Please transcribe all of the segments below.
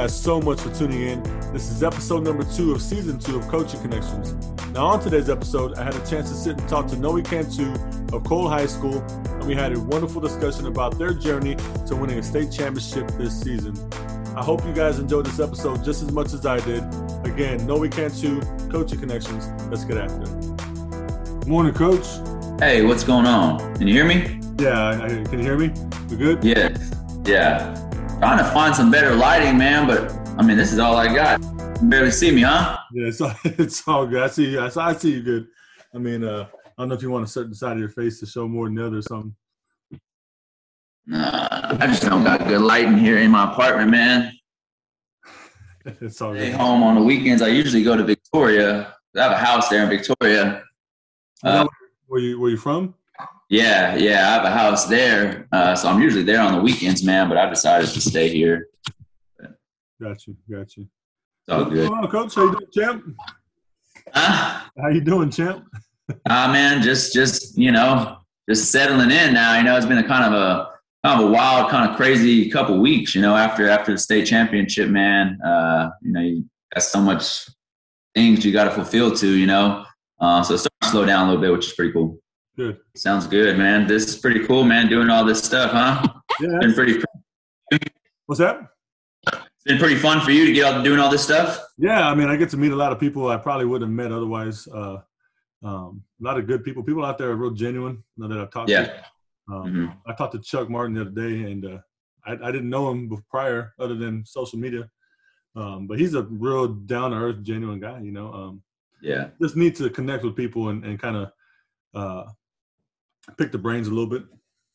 Guys so much for tuning in. This is episode number two of season two of Coaching Connections. Now, on today's episode, I had a chance to sit and talk to Noe Cantu of Cole High School, and we had a wonderful discussion about their journey to winning a state championship this season. I hope you guys enjoyed this episode just as much as I did. Again, Noe Cantu, Coaching Connections. Let's get after it. Morning, Coach. Hey, what's going on? Can you hear me? Yeah, I, can you hear me? We good? Yeah, yeah. Trying to find some better lighting, man, but I mean, this is all I got. You barely see me, huh? Yeah, it's all, it's all good. I see you. I, I see you good. I mean, uh, I don't know if you want a certain side of your face to show more than the other or something. Nah, I just don't got good lighting here in my apartment, man. it's all Stay good. home on the weekends. I usually go to Victoria. I have a house there in Victoria. Uh, where you where you from? Yeah, yeah, I have a house there. Uh, so I'm usually there on the weekends, man, but I decided to stay here. Got you. Got you. It's all good. Hello, Coach. How you doing, champ? Huh? How you doing, champ? Ah, man, just just you know, just settling in now. You know, it's been a kind of a kind of a wild, kind of crazy couple weeks. You know, after after the state championship, man. Uh, you know, you got so much things you got to fulfill to. You know, uh, so it's starting to slow down a little bit, which is pretty cool. Good. Sounds good, man. This is pretty cool, man. Doing all this stuff, huh? Yeah. Been pretty What's that? been pretty fun for you to get out doing all this stuff. Yeah, I mean, I get to meet a lot of people I probably wouldn't have met otherwise. Uh, um, a lot of good people. People out there are real genuine. Know, that I've talked Yeah. to. Um, Mhm. I talked to Chuck Martin the other day, and uh, I, I didn't know him prior, other than social media. Um, but he's a real down to earth, genuine guy. You know, um, Yeah. just need to connect with people and, and kind of uh, pick the brains a little bit.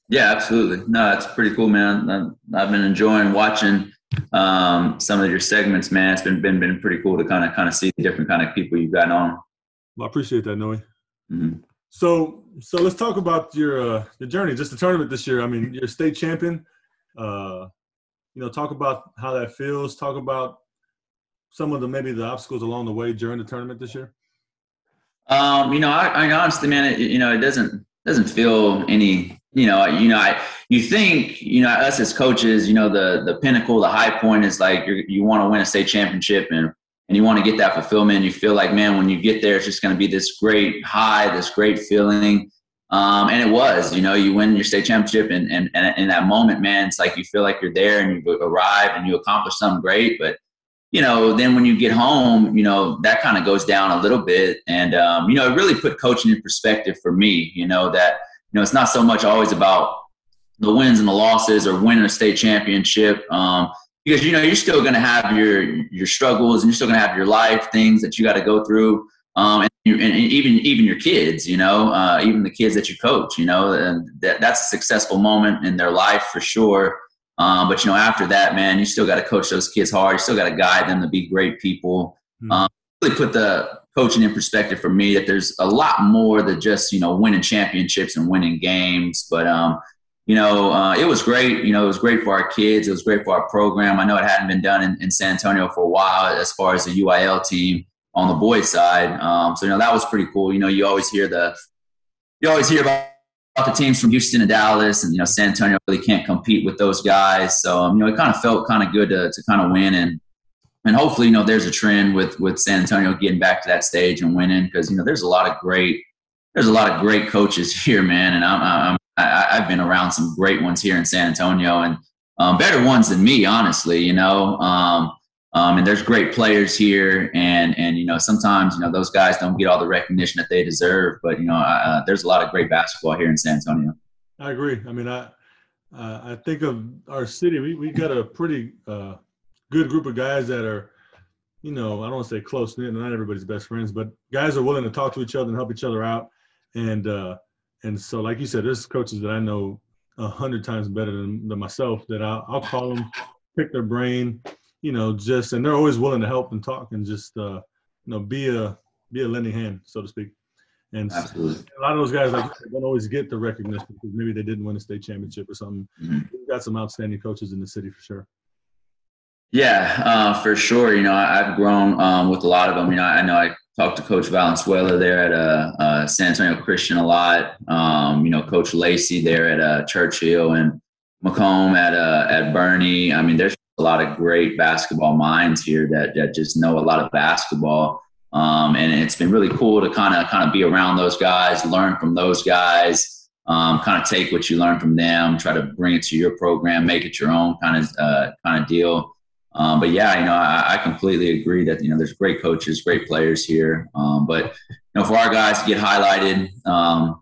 Yeah, absolutely. No, it's pretty cool, man. I've- I've been enjoying watching um, some of your segments, man. It's been been been pretty cool to kind of kind of see the different kind of people you've gotten on. Well, I appreciate that, Noe. Mhm. So, so let's talk about your uh, your journey, just the tournament this year. I mean, you're state champion. Uh, you know, talk about how that feels. Talk about some of the maybe the obstacles along the way during the tournament this year. Um, you know, I, I honestly, man, it, you know, it doesn't doesn't feel any. You know, you know, I you think you know us as coaches, you know, the the pinnacle, the high point is like you're, you want to win a state championship and and you want to get that fulfillment. You feel like, man, when you get there, it's just going to be this great high, this great feeling. Um, and it was, you know, you win your state championship, and, and, and in that moment, man, it's like you feel like you're there and you arrive and you accomplish something great. But, you know, then when you get home, you know, that kind of goes down a little bit. And, um, you know, it really put coaching in perspective for me, you know, that, you know, it's not so much always about the wins and the losses or winning a state championship. Um, because you know you're still going to have your your struggles and you're still going to have your life things that you got to go through um, and, you, and even even your kids you know uh, even the kids that you coach you know that, that's a successful moment in their life for sure um, but you know after that man you still got to coach those kids hard you still got to guide them to be great people Hmm. um, really put the coaching in perspective for me that there's a lot more than just you know winning championships and winning games but um, you know, uh, it was great. You know, it was great for our kids. It was great for our program. I know it hadn't been done in, in San Antonio for a while as far as the UIL team on the boys side. Um, so, you know, that was pretty cool. You know, you always hear the, you always hear about the teams from Houston and Dallas and, you know, San Antonio really can't compete with those guys. So, um, you know, it kind of felt kind of good to, to kind of win and, and hopefully, you know, there's a trend with, with San Antonio getting back to that stage and winning because, you know, there's a lot of great, there's a lot of great coaches here, man. And I'm, I'm I, I've been around some great ones here in San Antonio and um, better ones than me, honestly. You know, um, um, and there's great players here, and and you know sometimes you know those guys don't get all the recognition that they deserve, but you know uh, there's a lot of great basketball here in San Antonio. I agree. I mean, I uh, I think of our city. We we got a pretty uh, good group of guys that are, you know, I don't want to say close knit. Not everybody's best friends, but guys are willing to talk to each other and help each other out. And uh, and so, like you said, there's coaches that I know a hundred times better than, than myself. That I'll, I'll call them, pick their brain, you know, just and they're always willing to help and talk and just uh, you know be a be a lending hand, so to speak. And Absolutely. a lot of those guys like don't always get the recognition because maybe they didn't win a state championship or something. Mhm. We've got some outstanding coaches in the city for sure. Yeah, uh, for sure. You know, I, I've grown um, with a lot of them. You know, I know I talked to Coach Valenzuela there at uh, uh, San Antonio Christian a lot. Um, you know, Coach Lacey there at uh, Churchill and Macomb at uh, at Boerne. I mean, there's a lot of great basketball minds here that, that just know a lot of basketball. Um, and it's been really cool to kind of kind of be around those guys, learn from those guys, um, kind of take what you learn from them, try to bring it to your program, make it your own kind of uh, kind of deal. Um, but yeah, you know, I, I, completely agree that you know there's great coaches, great players here. Um, but you know, for our guys to get highlighted um,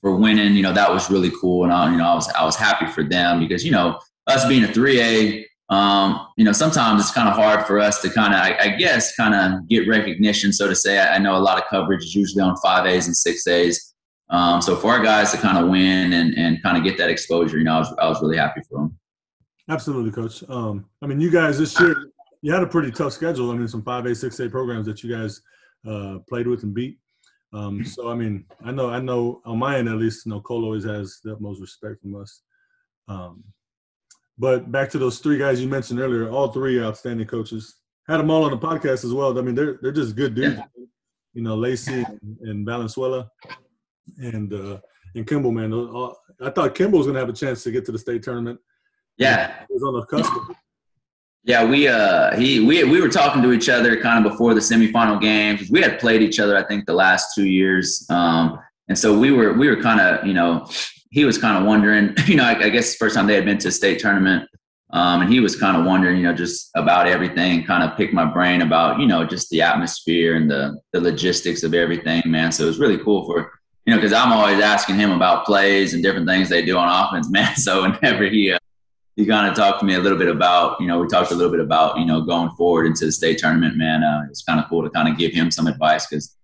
for winning, you know, that was really cool, and I, you know, I was I was happy for them because you know, us being a three A, um, you know, sometimes it's kind of hard for us to kind of, I, I, guess, kind of get recognition, so to say. I, I, know a lot of coverage is usually on five A's and six A's. Um, so for our guys to kind of win and, and kind of get that exposure, you know, I was, I was really happy for them. Absolutely, coach. Um, I mean, you guys this year, you had a pretty tough schedule. I mean, some five A, six A programs that you guys uh, played with and beat. Um, so, I mean, I know, I know on my end at least, you know, Cole always has the utmost respect from us. Um, but back to those three guys you mentioned earlier, all three outstanding coaches. Had them all on the podcast as well. I mean, they're they're just good dudes. Yeah. You know, Lacey and, and Valenzuela and uh, and Kimball, man. I thought Kimball was going to have a chance to get to the state tournament. Yeah, he was on the cusp. Yeah, we uh he we we were talking to each other kind of before the semifinal games. We had played each other, I think, the last two years. Um, and so we were we were kind of you know he was kind of wondering, you know, I, I, guess first time they had been to a state tournament, um, and he was kind of wondering, you know, just about everything, kind of pick my brain about, you know, just the atmosphere and the the logistics of everything, man. So it was really cool for, you know, because I'm always asking him about plays and different things they do on offense, man. So whenever he uh, he kind of talked to me a little bit about, you know, we talked a little bit about, you know, going forward into the state tournament, man. Uh, it's kind of cool to kind of give him some advice because,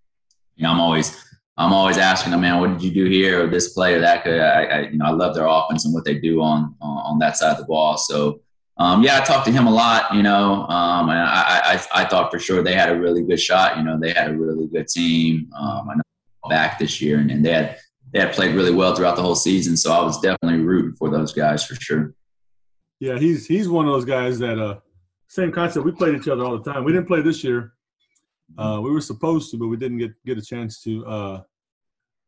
you know, I'm always I'm always asking them, man, what did you do here or this play or that? I, I, you know, I love their offense and what they do on on that side of the ball. So, um, yeah, I talked to him a lot, you know, um, and I, I, I thought for sure they had a really good shot. You know, they had a really good team. Um, I know back this year, and, and they had they had played really well throughout the whole season. So I was definitely rooting for those guys for sure. Yeah, he's he's one of those guys that uh, same concept. We played each other all the time. We didn't play this year, uh, we were supposed to, but we didn't get get a chance to. Uh,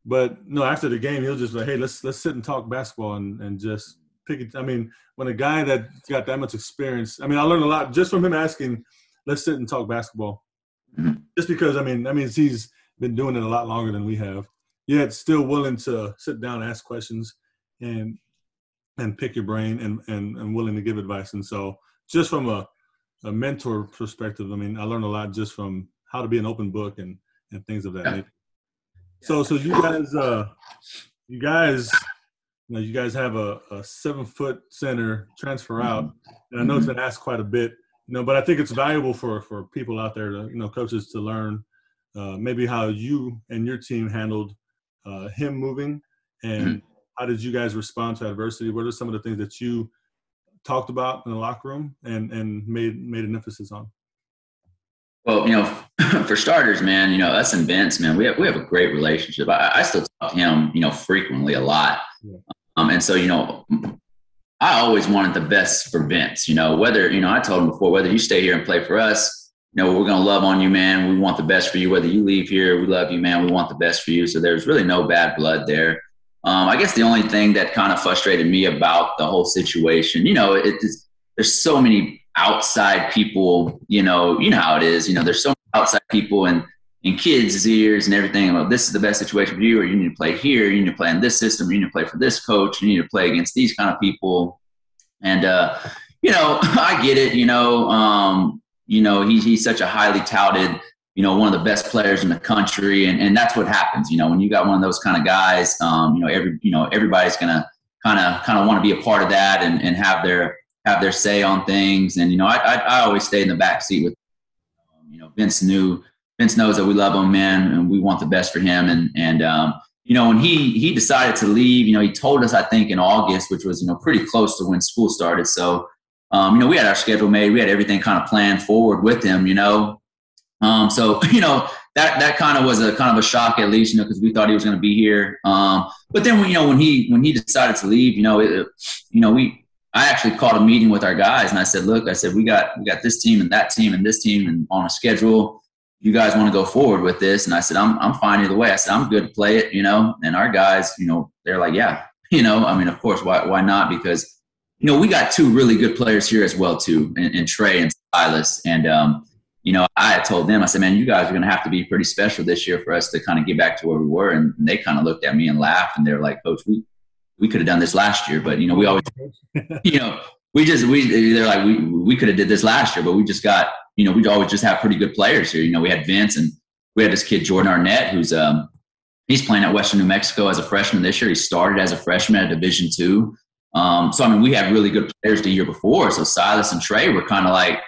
but no, after the game, he'll just like, hey, let's let's sit and talk basketball and, and just pick it. I mean, when a guy that got that much experience, I mean, I learned a lot just from him asking, let's sit and talk basketball. Just because, I mean, that means he's been doing it a lot longer than we have. Yet still willing to sit down, ask questions, and and pick your brain and and, and willing to give advice. And so, just from a, a mentor perspective, I mean, I learned a lot just from how to be an open book and and things of that nature. So so you guys uh you guys you know you guys have a, a seven foot center transfer out, and I know it's been asked quite a bit, you know, but I think it's valuable for for people out there to you know coaches to learn uh, maybe how you and your team handled uh, him moving and mm-hmm. how did you guys respond to adversity? What are some of the things that you talked about in the locker room and and made made an emphasis on? Well, you know, for starters, man, you know, us and Vince, man, we have, we have a great relationship. I, I still talk to him, you know, frequently a lot. Yeah. Um, and so, you know, I always wanted the best for Vince, you know, whether, you know, I told him before, whether you stay here and play for us, you know, we're going to love on you, man. We want the best for you. Whether you leave here, we love you, man. We want the best for you. So there's really no bad blood there. Um, I guess the only thing that kind of frustrated me about the whole situation, you know, it is, there's so many outside people, you know, you know how it is. You know, there's so many outside people and in kids' ears and everything. Well, this is the best situation for you, or you need to play here. You need to play in this system. You need to play for this coach. You need to play against these kind of people. And uh, you know, I get it. You know, um, you know, he's he's such a highly touted, you know, one of the best players in the country, and and that's what happens. You know, when you got one of those kind of guys, um, you know, every you know everybody's gonna kind of kind of want to be a part of that and and have their have their say on things. And you know, I I, I always stay in the back seat with, you know, Vince knew Vince knows that we love him, man, and we want the best for him. And and um, you know, when he he decided to leave, you know, he told us I think in August, which was you know pretty close to when school started. So. Um, you know, we had our schedule made. We had everything kind of planned forward with him. You know, um, so you know that that kind of was a kind of a shock at least, you know, because we thought he was going to be here. Um, but then when you know when he when he decided to leave, you know, it, you know we I actually called a meeting with our guys and I said, look, I said, we got, we got this team and that team and this team and on a schedule. You guys want to go forward with this? And I said, I'm, I'm fine either way. I said, I'm good to play it, you know, and our guys, you know, they're like, yeah, you know, I mean, of course, why, why not? Because, you know, we got two really good players here as well too, and, Trey and Silas. And um, you know, I told them, I said, man, you guys are going to have to be pretty special this year for us to kind of get back to where we were. And they kind of looked at me and laughed, and they were like, Coach, we we could have done this last year, but you know, we always, you know, we just we they're like we we could have did this last year, but we just got you know we'd always just have pretty good players here. You know, we had Vince and we had this kid Jordan Arnett who's um he's playing at Western New Mexico as a freshman this year. He started as a freshman at Division two. Um, so I mean, we had really good players the year before. So Silas and Trey were kind of like,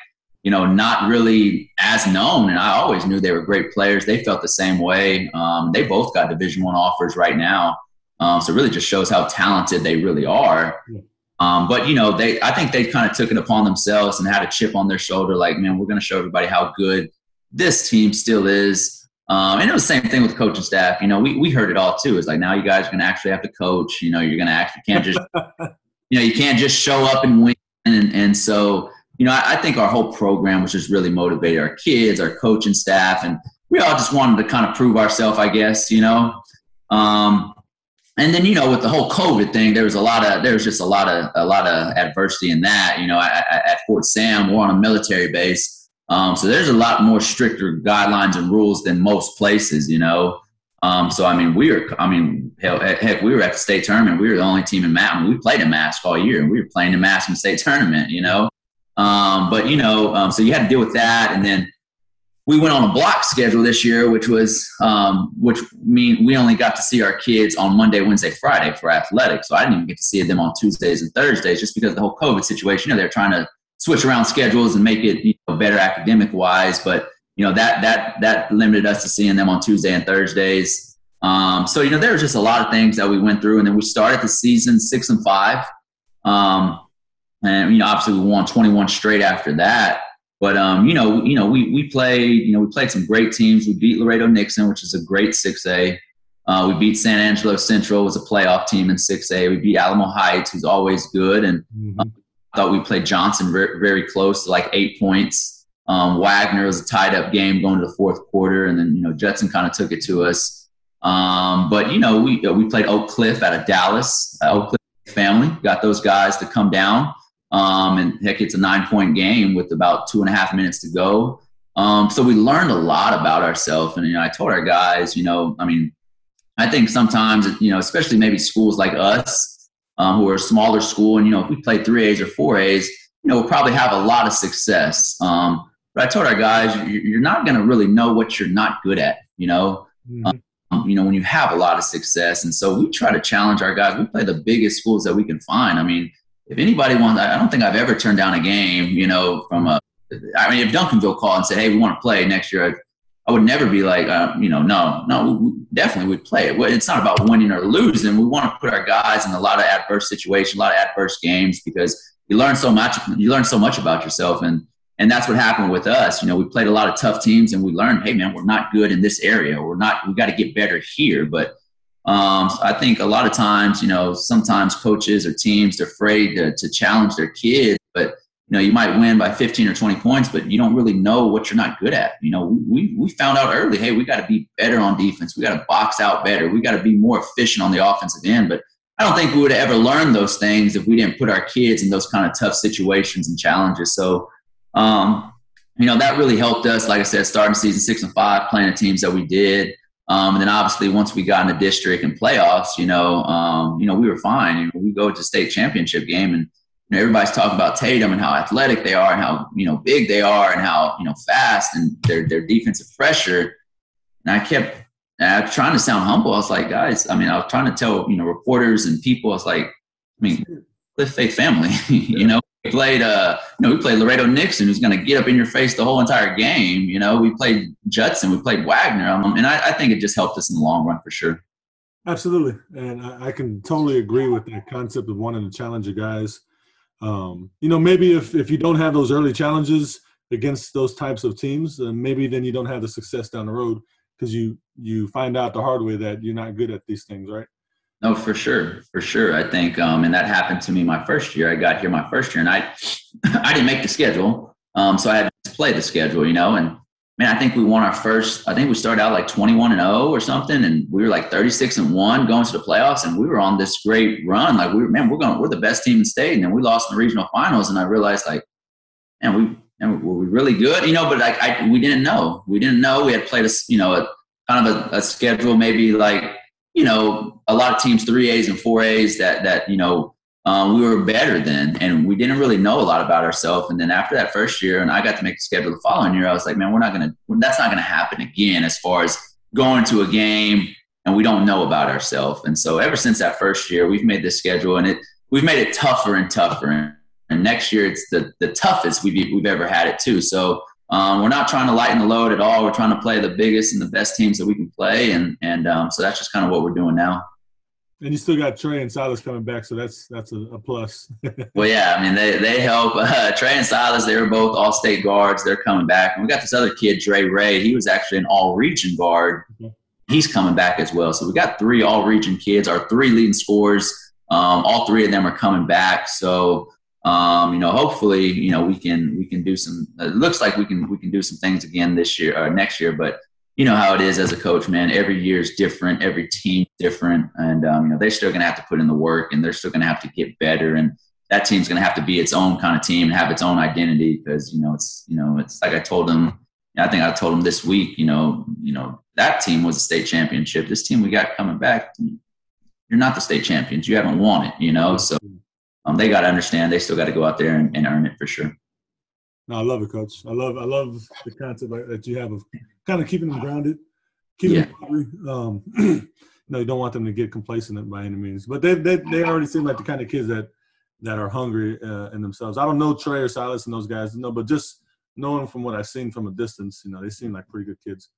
you know, not really as known, and I always knew they were great players. They felt the same way. Um, they both got Division one offers right now. Um, so it really just shows how talented they really are. Um, but you know, they I think they kind of took it upon themselves and had a chip on their shoulder, like, man, we're going to show everybody how good this team still is. Um, and it was the same thing with the coaching staff. You know, we, we heard it all too. It's like now you guys are going to actually have to coach. You know, you're going to actually can't just you know you can't just show up and win. And, and so you know, I, I think our whole program was just really motivated our kids, our coaching staff, and we all just wanted to kind of prove ourselves, I guess. You know, um, and then you know with the whole COVID thing, there was a lot of there was just a lot of a lot of adversity in that. You know, at, Fort Sam, we're on a military base, um, so there's a lot more stricter guidelines and rules than most places. You know, um, so I mean, we were I mean, hell, heck, we were at the state tournament. We were the only team in mask. We played in mask all year, and we were playing in mask in the state tournament. You know, um, but you know, um, so you had to deal with that, and then we went on a block schedule this year, which was um, which mean we only got to see our kids on Monday, Wednesday, Friday for athletics. So I didn't even get to see them on Tuesdays and Thursdays just because of the whole COVID situation. You know, they're trying to switch around schedules and make it you know, better academic wise, but you know that that that limited us to seeing them on Tuesday and Thursdays. Um, so you know there was just a lot of things that we went through, and then we started the season six and five, um, and you know obviously we won 21 straight after that. But um, you know, you know, we we played, you know, we played some great teams. We beat Laredo Nixon, which is a great six A. Uh, we beat San Angelo Central, was a playoff team in six A. We beat Alamo Heights, who's always good, and mm-hmm. um, I thought we played Johnson very, very close to like eight points. Um, Wagner was a tied up game going to the fourth quarter, and then you know Judson kind of took it to us. Um, but you know, we we played Oak Cliff out of Dallas. Uh, Oak Cliff family got those guys to come down. Um, and heck, it's a nine point game with about two and a half minutes to go. Um, so we learned a lot about ourselves. And, you know, I told our guys, you know, I mean, I think sometimes, you know, especially maybe schools like us um, who are a smaller school, and, you know, if we play three A's or four A's, you know, we'll probably have a lot of success. Um, but I told our guys, you're not going to really know what you're not good at, you know. Mm-hmm. Um, you know, when you have a lot of success. And so we try to challenge our guys. We play the biggest schools that we can find. I mean, if anybody wants, I don't think I've ever turned down a game, you know, from a, I mean, if Duncanville called and said, hey, we want to play next year, I, I would never be like, uh, you know, no, no, we definitely would play it. It's not about winning or losing. We want to put our guys in a lot of adverse situations, a lot of adverse games because you learn so much. You learn so much about yourself, and and that's what happened with us. You know, we played a lot of tough teams, and we learned, hey, man, we're not good in this area. We're not. We got to get better here, but um, I think a lot of times, you know, sometimes coaches or teams they're afraid to, to challenge their kids, but you know, you might win by 15 or 20 points, but you don't really know what you're not good at. You know, we, we found out early, hey, we got to be better on defense. We got to box out better. We got to be more efficient on the offensive end. But I don't think we would have ever learned those things if we didn't put our kids in those kind of tough situations and challenges. So, um, you know, that really helped us. Like I said, starting season six and five, playing the teams that we did. Um, and then obviously once we got in the district and playoffs, you know, um, you know, we were fine. You know, we go to state championship game and you know, everybody's talking about Tatum and how athletic they are and how, you know, big they are and how, you know, fast and their, their defensive pressure. And I kept I was trying to sound humble. I was like, guys, I mean, I was trying to tell, you know, reporters and people, I was like, I mean, Cliff Faith family, you know, played, uh, you know, we played Laredo Nixon, who's going to get up in your face the whole entire game. You know, we played Judson, we played Wagner, um, and I, I, think it just helped us in the long run for sure. Absolutely, and I, I can totally agree with that concept of wanting to challenge your guys. Um, you know, maybe if if you don't have those early challenges against those types of teams, uh, maybe then you don't have the success down the road because you you find out the hard way that you're not good at these things, right? No, for sure, for sure. I think, um, and that happened to me my first year. I got here my first year, and I, I didn't make the schedule, um, so I had to play the schedule, you know. And man, I think we won our first. I think we started out like 21 and 0 or something, and we were like 36 and one going to the playoffs, and we were on this great run. Like we were, man, we're going, we're the best team in state, and then we lost in the regional finals, and I realized like, and we, and were we really good, you know? But like, I we didn't know, we didn't know we had played a, you know, a kind of a, a schedule, maybe like, you know, a lot of teams three A's and four A's that that you know um, we were better then, and we didn't really know a lot about ourselves. And then after that first year, and I got to make the schedule the following year, I was like, man, we're not gonna, that's not gonna happen again. As far as going to a game and we don't know about ourselves. And so ever since that first year, we've made this schedule, and it we've made it tougher and tougher. And next year, it's the the toughest we've we've ever had it too. So. Um, we're not trying to lighten the load at all. We're trying to play the biggest and the best teams that we can play, and and um, so that's just kind of what we're doing now. And you still got Trey and Silas coming back, so that's that's a, a plus. well, yeah, I mean they they help. Uh, Trey and Silas, they were both all state guards. They're coming back, and we got this other kid, Dre Ray. He was actually an all region guard. Okay. He's coming back as well. So we got three all region kids. Our three leading scorers. Um, all three of them are coming back. So um, you know, hopefully, you know, we can we can do some. It looks like we can we can do some things again this year or next year, but you know how it is as a coach, man. Every year is different. Every team different, and um, you know they're still going to have to put in the work, and they're still going to have to get better. And that team's going to have to be its own kind of team and have its own identity because you know it's you know it's like I told them. I think I told them this week. You know, you know that team was a state championship. This team we got coming back, you're not the state champions. You haven't won it. You know, so um, they got to understand. They still got to go out there and, and earn it for sure. No, I love it, coach. I love I love the concept that you have of kind of keeping them grounded, keeping yeah. them um, you know, you don't want them to get complacent by any means. But they they they already seem like the kind of kids that that are hungry uh, in themselves. I don't know Trey or Silas and those guys, no, but just knowing from what I've seen from a distance, you know, they seem like pretty good kids.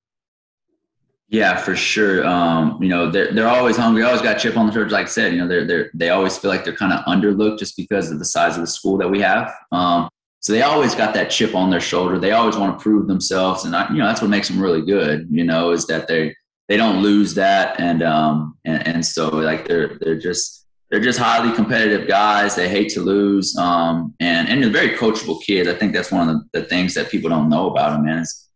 Yeah, for sure. Um, you know, they're they're always hungry. Always got chip on the shoulder. Like I said, you know, they're they're, they always feel like they're kind of underlooked just because of the size of the school that we have. Um, so they always got that chip on their shoulder. They always want to prove themselves, and I, you know that's what makes them really good. You know, is that they they don't lose that, and um and, and so like they're they're just they're just highly competitive guys. They hate to lose, um and and they're very coachable kids. I think that's one of the, the things that people don't know about them, man. Is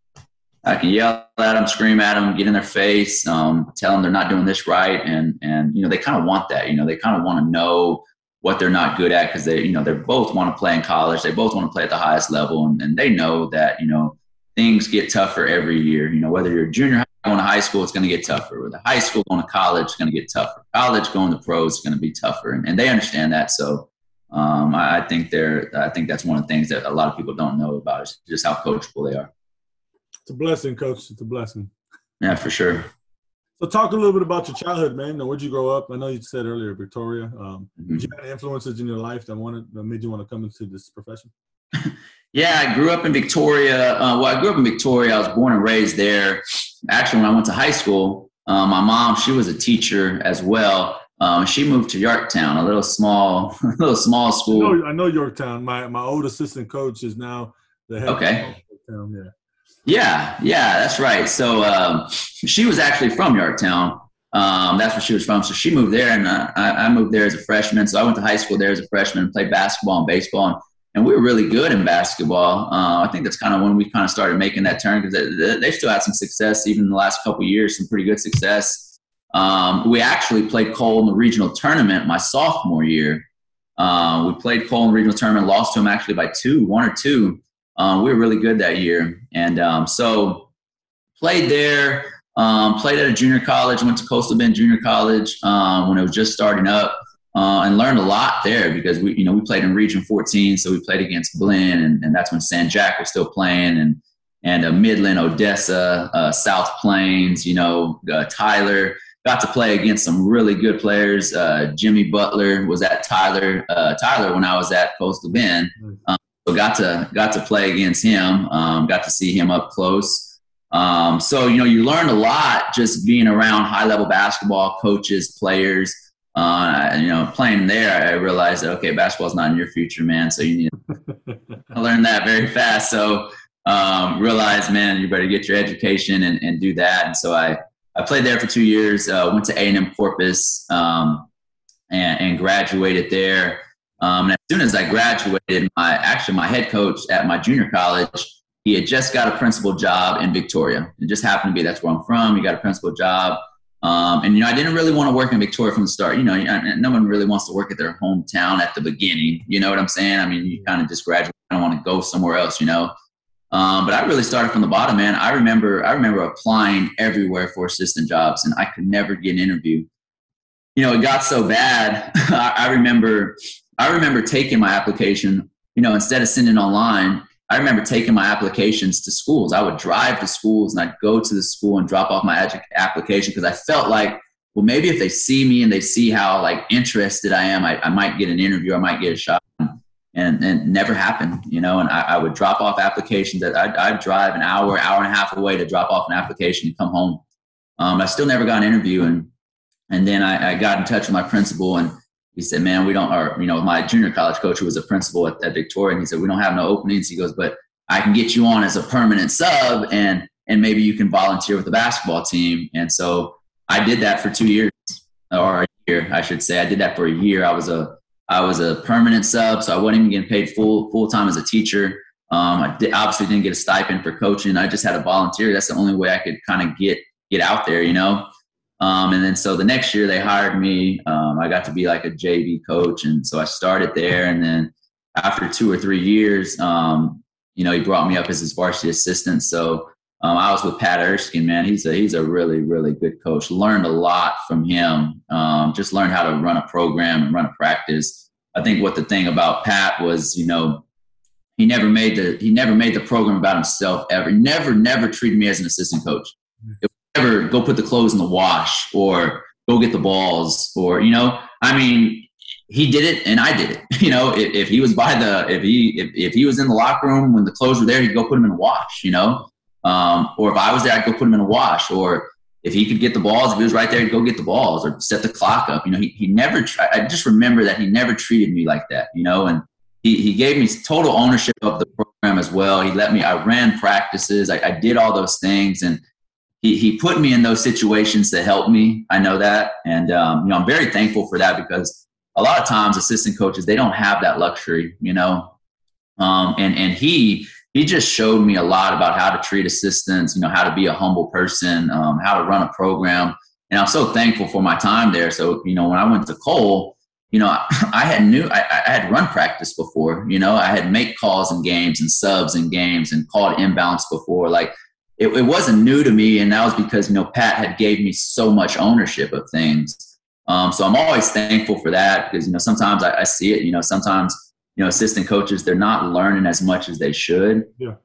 I can yell at them, scream at them, get in their face, um, tell them they're not doing this right, and and you know they kind of want that. You know, they kind of want to know what they're not good at because they, you know, they both want to play in college. They both want to play at the highest level, and, and they know that you know things get tougher every year. You know, whether you're junior high going to high school, it's going to get tougher. With high school going to college, it's going to get tougher. College going to pros, it's going to be tougher, and, and they understand that. So um, I, I, think they're. I think that's one of the things that a lot of people don't know about is just how coachable they are. It's a blessing, coach. It's a blessing. Yeah, for sure. So talk a little bit about your childhood, man. Now, where'd you grow up? I know you said earlier Victoria. Um, mm-hmm. Did you have influences in your life that wanted that made you want to come into this profession? yeah, I grew up in Victoria. Uh, well, I grew up in Victoria. I was born and raised there. Actually, when I went to high school, uh, my mom she was a teacher as well. Um, she moved to Yorktown, a little small, a little small school. I know, I know Yorktown. My my old assistant coach is now the head. Okay. Yorktown, yeah. Yeah, yeah, that's right. So um, she was actually from Yorktown. Um, that's where she was from. So she moved there, and I, I, moved there as a freshman. So I went to high school there as a freshman and played basketball and baseball, and, and we were really good in basketball. Uh, I think that's kind of when we kind of started making that turn because they, they, still had some success even in the last couple years, some pretty good success. Um, we actually played Cole in the regional tournament my sophomore year. Uh, we played Cole in the regional tournament, lost to him actually by two, one or two. Um, we were really good that year, and um, so played there. Um, played at a junior college. Went to Coastal Bend Junior College um, when it was just starting up, uh, and learned a lot there because we, you know, we played in Region 14, so we played against Blinn, and, and that's when San Jac was still playing, and and uh, Midland, Odessa, uh, South Plains, you know, uh, Tyler. Got to play against some really good players. Uh, Jimmy Butler was at Tyler. Uh, Tyler when I was at Coastal Bend. Um, so got to got to play against him. Um, got to see him up close. Um, so you know, you learned a lot just being around high level basketball coaches, players. Uh, you know, playing there, I realized that okay, basketball's not in your future, man. So you need to learn that very fast. So um, realized, man, you better get your education and, and do that. And so I I played there for two years. Uh, went to A and M Corpus um, and, and graduated there. Um, and as soon as I graduated, my actually my head coach at my junior college, he had just got a principal job in Victoria. It just happened to be that's where I'm from. He got a principal job. Um, and you know, I didn't really want to work in Victoria from the start. You know, no one really wants to work at their hometown at the beginning. You know what I'm saying? I mean, you kind of just graduate. I don't want to go somewhere else. You know, um, but I really started from the bottom, man. I remember, I remember applying everywhere for assistant jobs, and I could never get an interview. You know, it got so bad. I, I remember, I remember taking my application. You know, instead of sending online, I remember taking my applications to schools. I would drive to schools and I'd go to the school and drop off my application because I felt like, well, maybe if they see me and they see how like interested I am, I, I might get an interview, I might get a shot. And, and never happened, you know. And I, I would drop off applications. That I'd, I'd, drive an hour, hour and a half away to drop off an application and come home. Um, I still never got an interview, and and then I, I got in touch with my principal, and he said, man, we don't, or, you know, my junior college coach who was a principal at, at Victoria, and he said, we don't have no openings. He goes, but I can get you on as a permanent sub and, and maybe you can volunteer with the basketball team. And so I did that for two years or a year, I should say. I did that for a year. I was a, I was a permanent sub, so I wasn't even getting paid full, full time as a teacher. Um, I obviously didn't get a stipend for coaching. I just had a volunteer. That's the only way I could kind of get, get out there, you know? Um, and then so the next year they hired me. Um, I got to be like a JV coach, and so I started there. And then after two or three years, um, you know, he brought me up as his varsity assistant. So um, I was with Pat Erskine. Man, he's a he's a really really good coach. Learned a lot from him. Um, just learned how to run a program and run a practice. I think what the thing about Pat was, you know, he never made the he never made the program about himself ever. Never never treated me as an assistant coach. Ever go put the clothes in the wash or go get the balls or you know i mean he did it and i did it you know if, if he was by the if he if, if he was in the locker room when the clothes were there he'd go put them in a wash you know? Um, or if i was there i'd go put them in a wash or if he could get the balls if he was right there he'd go get the balls or set the clock up you know? He, he never i just remember that he never treated me like that you know? And he, he gave me total ownership of the program as well. He let me i ran practices I, I did all those things and he, he put me in those situations to help me. I know that. And, um, you know, I'm very thankful for that because a lot of times assistant coaches, they don't have that luxury, you know? Um, and, and he, he just showed me a lot about how to treat assistants, you know, how to be a humble person, um, how to run a program. And I'm so thankful for my time there. So, you know, when I went to Cole, you know, I had knew I, I, had run practice before. You know, I had make calls in games and subs in games and called inbounds before. Like it, it wasn't new to me, and that was because you know Pat had gave me so much ownership of things. Um, so I'm always thankful for that because you know sometimes I, I, see it. You know sometimes you know assistant coaches they're not learning as much as they should. Yeah.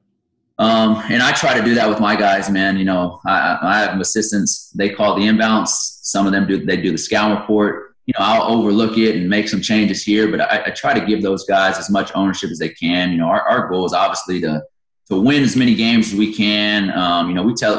Um, and I try to do that with my guys, man. You know I, I have assistants. They call the inbounds. Some of them do they do the scout report. You know I'll overlook it and make some changes here, but I, I try to give those guys as much ownership as they can. You know our, our goal is obviously to to win as many games as we can. Um, you know, we tell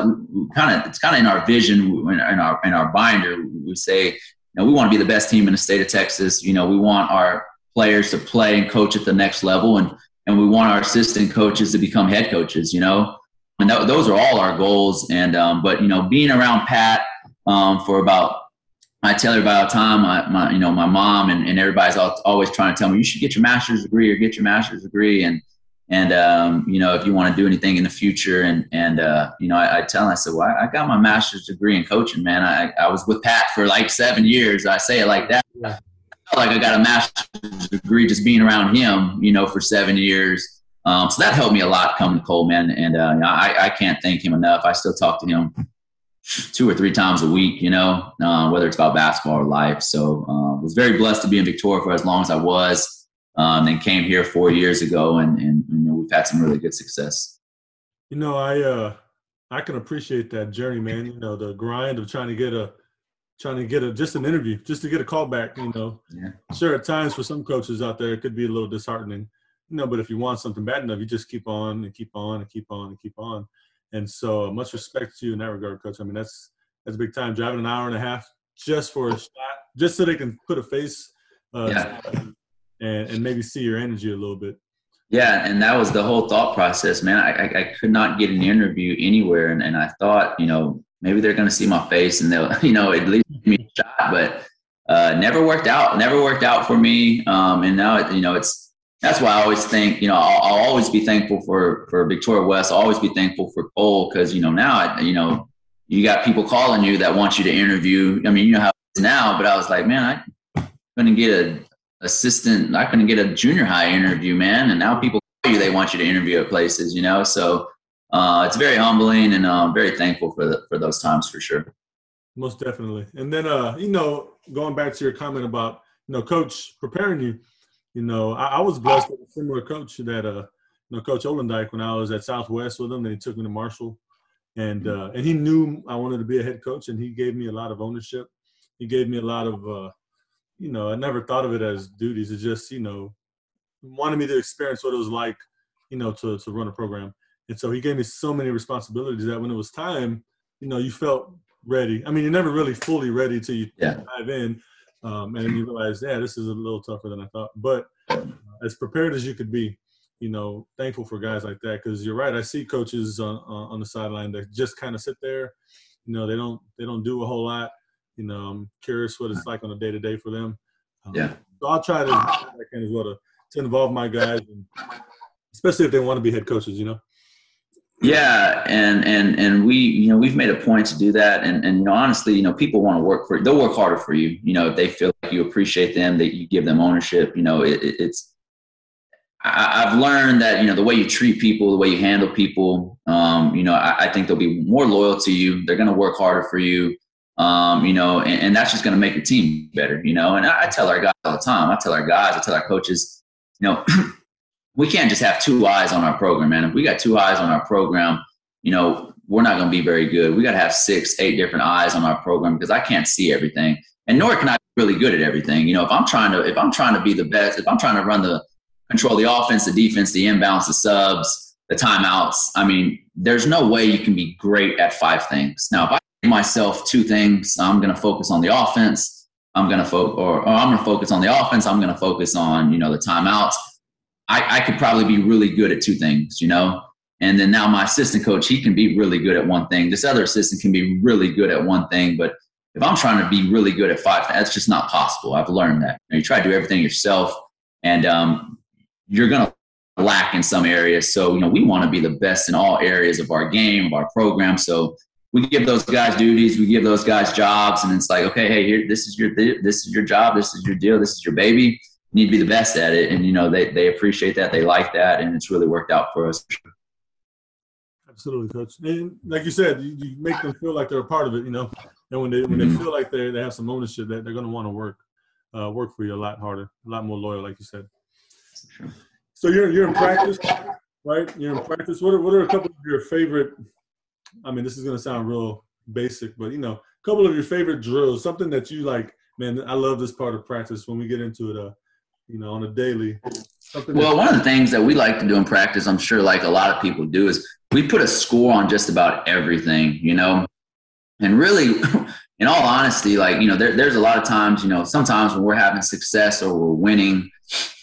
kind of it's kind of in our vision in our in our binder. We say, you know, we want to be the best team in the state of Texas. You know, we want our players to play and coach at the next level, and and we want our assistant coaches to become head coaches. You know, and th- those are all our goals. And um, but you know, being around Pat um, for about I tell all the time, my, my, you know, my mom and, and everybody's always trying to tell me, you should get your master's degree or get your master's degree. And, and um, you know if you want to do anything in the future and and uh, you know I, I, tell him I said well I, I, got my master's degree in coaching man. I, I was with Pat for like seven years. I say it like that. Yeah. like I got a master's degree just being around him you know for seven years. Um, so that helped me a lot coming to Coleman and uh, you know, I, I can't thank him enough. I still talk to him two or three times a week you know uh, whether it's about basketball or life. So uh, was very blessed to be in Victoria for as long as I was um, and came here four years ago, and, and you know, we've had some really good success. You know, I uh, I can appreciate that journey, man. You know, the grind of trying to get a trying to get a just an interview, just to get a call back. You know, yeah. sure at times for some coaches out there it could be a little disheartening. You know, but if you want something bad enough, you just keep on and keep on and keep on and keep on. And so, uh, much respect to you in that regard, coach. I mean, that's that's a big time driving an hour and a half just for a shot, just so they can put a face uh, yeah and, and maybe see your energy a little bit. Yeah, and that was the whole thought process, man. I, I, I could not get an interview anywhere, and, and I thought, you know, maybe they're going to see my face and they'll, you know, at least give me a shot. But uh, never worked out. Never worked out for me. Um, and now, you know, it's that's why I always think, you know, I'll, I'll, always be thankful for for Victoria West. I'll always be thankful for Cole because you know now, you know, you got people calling you that want you to interview. I mean, you know how it's now, but I was like, man, I couldn't get a assistant. I couldn't get a junior high interview, man, and now people call you. They want you to interview at places, you know. So uh, it's very humbling, and I'm uh, very thankful for the, for those times for sure. Most definitely. And then, uh, you know, going back to your comment about you know, coach preparing you you know, I, I, was blessed with a similar coach that, uh, you know, Coach Olendike when I was at Southwest with him, and he took me to Marshall, and mm-hmm. uh, and he knew I wanted to be a head coach, and he gave me a lot of ownership. He gave me a lot of, uh, you know, I never thought of it as duties. It's just, you know, wanted me to experience what it was like, you know, to to run a program. And so he gave me so many responsibilities that when it was time, you know, you felt ready. I mean, you're never really fully ready till you yeah. dive in. Um, and you realize, yeah, this is a little tougher than I thought. But uh, as prepared as you could be, you know, thankful for guys like that because you're right. I see coaches on on the sideline that just kind of sit there. You know, they don't they don't do a whole lot. You know, I'm curious what it's like on a day to day for them. Um, yeah. So I'll try to I can as well to, to involve my guys, and especially if they want to be head coaches. You know. Yeah, and and and we, you know, we've made a point to do that, and and you know, honestly, you know, people want to work for you. They'll work harder for you. You know, if they feel like you appreciate them, that you give them ownership. You know, it, it's. I, have learned that you know the way you treat people, the way you handle people. Um, you know, I, I think they'll be more loyal to you. They're going to work harder for you. Um, you know, and, and that's just going to make your team better. You know, and I, I tell our guys all the time. I tell our guys. I tell our coaches. You know. we can't just have two eyes on our program, man. If we got two eyes on our program, you know, we're not going to be very good. We got to have six, eight different eyes on our program because I can't see everything, and nor can I be really good at everything. You know, if I'm trying to, if I'm trying to be the best, if I'm trying to run the control the offense, the defense, the inbounds, the subs, the timeouts. I mean, there's no way you can be great at five things. Now, if I myself two things, I'm going to focus on the offense. I'm going to focus, or, or I'm going to focus on the offense. I'm going to focus on, you know, the timeouts I, I could probably be really good at two things, you know? And then now my assistant coach, he can be really good at one thing. This other assistant can be really good at one thing. But if I'm trying to be really good at five, that's just not possible. I've learned that. You, know, you try to do everything yourself and um, you're going to lack in some areas. So, you know, we want to be the best in all areas of our game, of our program. So we give those guys duties, we give those guys jobs, and it's like, okay, hey, here, this is your, this is your job, this is your deal, this is your baby You need to be the best at it. And, you know, they, they appreciate that. They like that. And it's really worked out for us. Absolutely, coach. And like you said, you, you, make them feel like they're a part of it, you know. And when they when mm-hmm. they feel like they they have some ownership, that they're going to want to work uh, work for you a lot harder, a lot more loyal, like you said. So you're you're in practice, right? You're in practice. What are what are a couple of your favorite? I mean, this is going to sound real basic, but you know, a couple of your favorite drills, something that you like. Man, I love this part of practice when we get into it. Uh, you know, on a daily. well, one of the things that we like to do in practice, I'm sure like a lot of people do, is we put a score on just about everything, you know? And really, in all honesty, like, you know, there, there's a lot of times, you know, sometimes when we're having success or we're winning,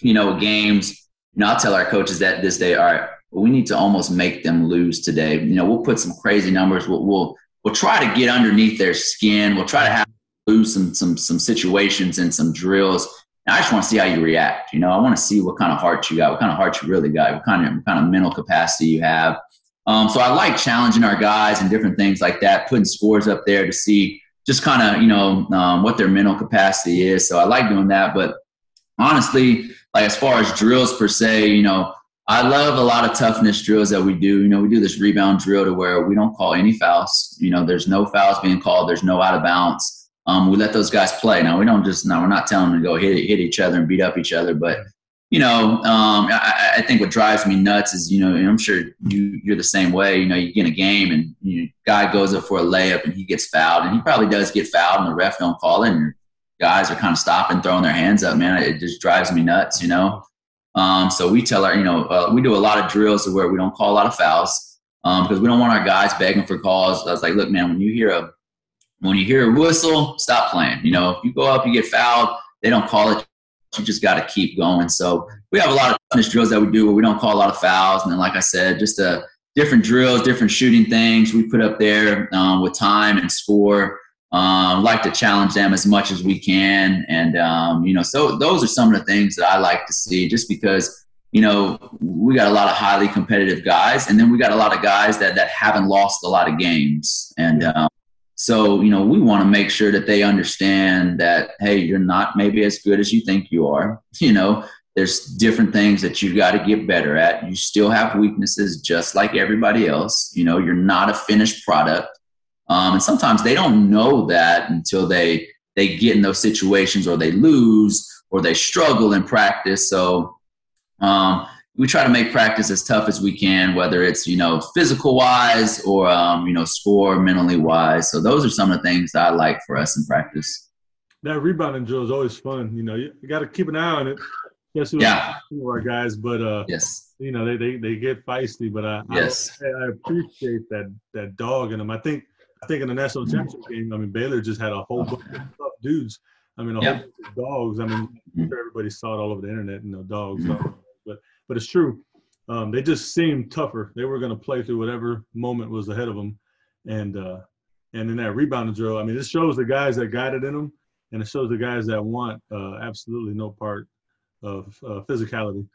you know, games, you know, I'll tell our coaches that this day, all right, well, we need to almost make them lose today. You know, we'll put some crazy numbers. We'll, we'll, we'll try to get underneath their skin. We'll try to have lose some, some, some situations and some drills I just want to see how you react. You know, I want to see what kind of heart you got, what kind of heart you really got, what kind of what kind of mental capacity you have. Um, so I like challenging our guys and different things like that, putting scores up there to see just kind of you know um, what their mental capacity is. So I like doing that. But honestly, like as far as drills per se, you know, I love a lot of toughness drills that we do. You know, we do this rebound drill to where we don't call any fouls. You know, there's no fouls being called. There's no out of bounds um, we let those guys play. Now we don't just now we're not telling them to go hit hit each other and beat up each other, but you know, um, I, I, think what drives me nuts is you know, I'm sure you you're the same way. You know, you get in a game and you guy goes up for a layup and he gets fouled, and he probably does get fouled, and the ref don't call it, and guys are kind of stopping, throwing their hands up. Man, it just drives me nuts. You know. Um, so we tell our, you know, uh, we do a lot of drills where we don't call a lot of fouls um, because we don't want our guys begging for calls. I was like, look, man, when you hear a when you hear a whistle, stop playing. You know, if you go up, you get fouled, they don't call it. You just got to keep going. So we have a lot of finish drills that we do where we don't call a lot of fouls. And then, like I said, just a uh, different drills, different shooting things we put up there um, with time and score. Um, like to challenge them as much as we can. And, um, you know, so those are some of the things that I like to see just because you know, we got a lot of highly competitive guys, and then we got a lot of guys that that haven't lost a lot of games, and um, so you know, we want to make sure that they understand that hey, you're not maybe as good as you think you are. You know, there's different things that you got to get better at. You still have weaknesses, just like everybody else. You know, you're not a finished product, um, and sometimes they don't know that until they they get in those situations or they lose or they struggle in practice. So um, we try to make practice as tough as we can, whether it's you know physical wise or um, you know score mentally wise. So those are some of the things I like for us in practice. That rebounding drill is always fun. You know, you, got to keep an eye on it, especially yeah. with our guys. But uh, yes, you know they, they, they get feisty. But I yes I, I appreciate that that dog in them. I think I think in the national championship game, I mean Baylor just had a whole bunch of tough dudes. I mean, a yeah. whole bunch of dogs. I mean, everybody saw it all over the internet. You know, dogs. Mm-hmm but but it's true. Um, they just seemed tougher. They were going to play through whatever moment was ahead of them, and uh, and in that rebounding drill, I mean, this shows the guys that got it in them, and it shows the guys that want uh, absolutely no part of uh, physicality.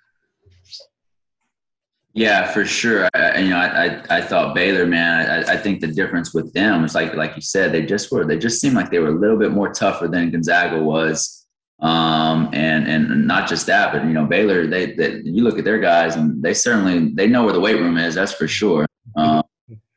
Yeah, for sure. I, you know, I, I, thought Baylor, man. I, I think the difference with them is like like you said, they just were they just seemed like they were a little bit more tougher than Gonzaga was. Um, and and not just that, but you know Baylor, they, they you look at their guys and they certainly they know where the weight room is. That's for sure. Um,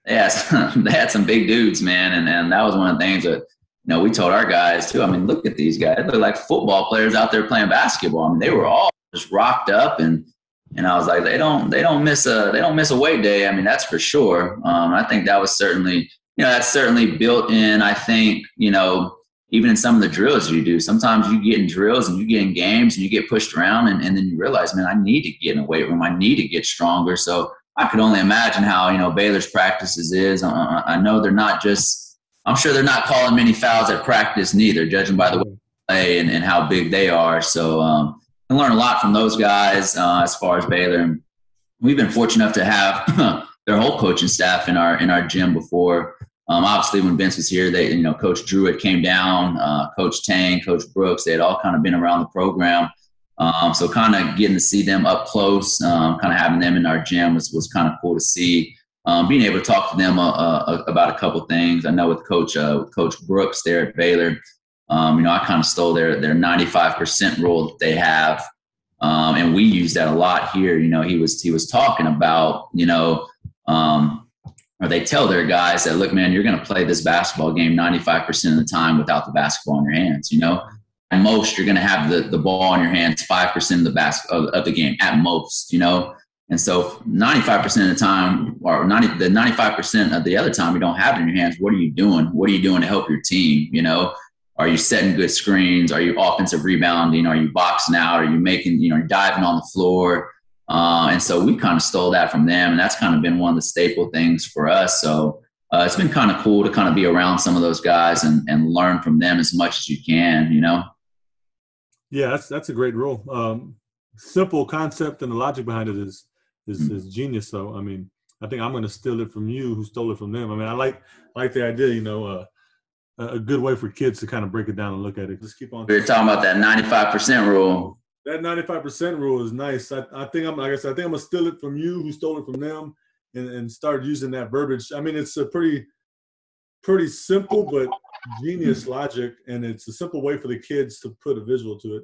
they had some, they had some big dudes, man, and and that was one of the things that you know we told our guys too. I mean, look at these guys; they're like football players out there playing basketball. I mean, they were all just rocked up and. And I was like, they don't, they don't miss a, they don't miss a weight day. I mean, that's for sure. Um, I think that was certainly, you know, that's certainly built in. I think, you know, even in some of the drills you do, sometimes you get in drills and you get in games and you get pushed around and, and then you realize, man, I need to get in a weight room. I need to get stronger. So I could only imagine how, you know, Baylor's practices is. Uh, uh, I know they're not just, I'm sure they're not calling many fouls at practice neither, judging by the way they play and, and how big they are. So um, I learn a lot from those guys uh, as far as Baylor. We've been fortunate enough to have their whole coaching staff in our in our gym before. Um, obviously, when Vince was here, they, you know, Coach Druitt came down, uh, Coach Tang, Coach Brooks, they had all kind of been around the program. Um, so kind of getting to see them up close, um, kind of having them in our gym was, was kind of cool to see. Um, being able to talk to them uh, uh, about a couple things. I know with Coach uh, with Coach Brooks there at Baylor, um, you know, I kind of stole their their 95% rule that they have, um, and we use that a lot here. You know, he was he was talking about you know um, or they tell their guys that, look, man, you're going to play this basketball game 95% of the time without the basketball in your hands, you know? At most, you're going to have the, the ball in your hands 5% of the bas- of, of the game, at most, you know? And so 95% of the time, or 90, the 95% of the other time you don't have it in your hands, what are you doing? What are you doing to help your team, you know? Are you setting good screens? Are you offensive rebounding? Are you boxing out? Are you making, you know, diving on the floor? Uh, and so we kind of stole that from them. And that's kind of been one of the staple things for us. So uh, it's been kind of cool to kind of be around some of those guys and, and learn from them as much as you can, you know? Yeah, that's, that's a great rule. Um, simple concept and the logic behind it is, is, mm-hmm. is genius. So, I mean, I think I'm going to steal it from you who stole it from them. I mean, I like, like the idea, you know, uh, a good way for kids to kind of break it down and look at it. Just keep on. We are talking about that 95% rule that 95% rule is nice. I, I think I'm like I said, I think I'm gonna steal it from you who stole it from them and, and start using that verbiage. I mean, it's a pretty pretty simple but genius hmm. logic, and it's a simple way for the kids to put a visual to it.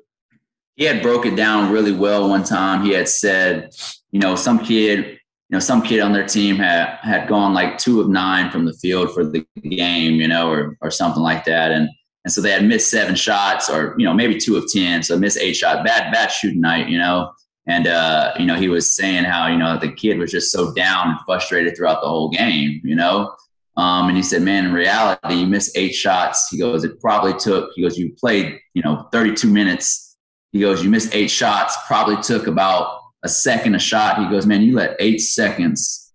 He had broke it down really well one time. He had said, you know, some kid, you know, some kid on their team had had gone like two of nine from the field for the game, you know, or or something like that. And and so they had missed seven shots or, you know, maybe two of 10. So missed eight shots, bad, bad shooting night, you know. And, uh, you know, he was saying how, you know, the kid was just so down and frustrated throughout the whole game, you know. Um, and he said, man, in reality, you missed eight shots. He goes, it probably took, he goes, you played, you know, 32 minutes. He goes, you missed eight shots, probably took about a second a shot. He goes, man, you let eight seconds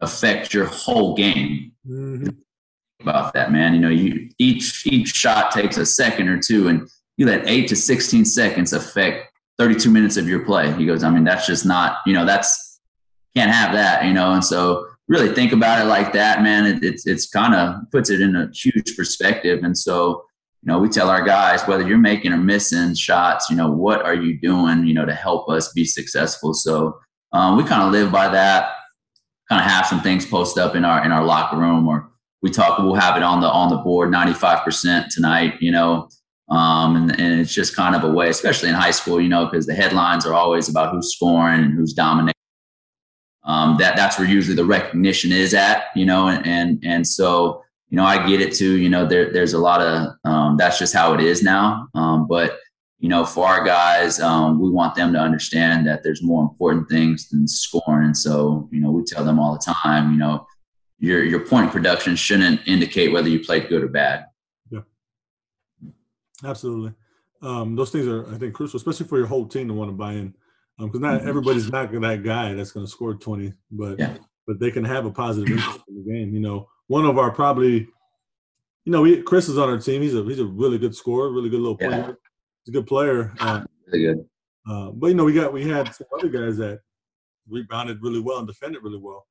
affect your whole game. Mm-hmm about that, man. You know, you each each shot takes a second or two, and you let eight to sixteen seconds affect thirty-two minutes of your play. He goes, I mean, that's just not, you know, that's can't have that, you know. And so, really think about it like that, man. It, it's it's kind of puts it in a huge perspective. And so, you know, we tell our guys whether you're making or missing shots, you know, what are you doing, you know, to help us be successful. So um, we kind of live by that. Kind of have some things posted up in our in our locker room, or we talk. We'll have it on the on the board, ninety five percent tonight. You know, um, and, and it's just kind of a way, especially in high school, you know, because the headlines are always about who's scoring and who's dominating. Um, that that's where usually the recognition is at, you know, and and, and so you know I get it too. You know, there there's a lot of um, that's just how it is now. Um, but you know, for our guys, um, we want them to understand that there's more important things than scoring. And so, you know, we tell them all the time, you know, your your point production shouldn't indicate whether you played good or bad. Yeah, absolutely. Um, those things are, I think, crucial, especially for your whole team to want to buy in, because um, not mm-hmm. everybody's not that guy that's going to score 20, but yeah. but they can have a positive impact in the game. You know, one of our probably, you know, we, Chris is on our team. He's a he's a really good scorer, really good little player. Yeah a good player. Uh, really good. Uh, but you know, we got we had some other guys that rebounded really well and defended really well,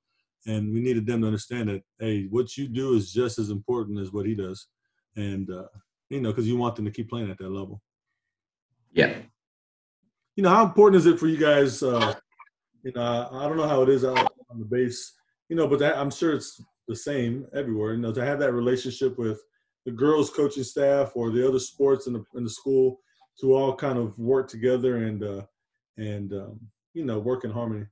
and we needed them to understand that hey, what you do is just as important as what he does, and uh, you know, because you want them to keep playing at that level. Yeah. You know, how important is it for you guys? Uh, you know, I don't know how it is out on the base, you know, but that, I'm sure it's the same everywhere. You know, to have that relationship with the girls' coaching staff or the other sports in the in the school to all kind of work together and uh, and um, you know work in harmony.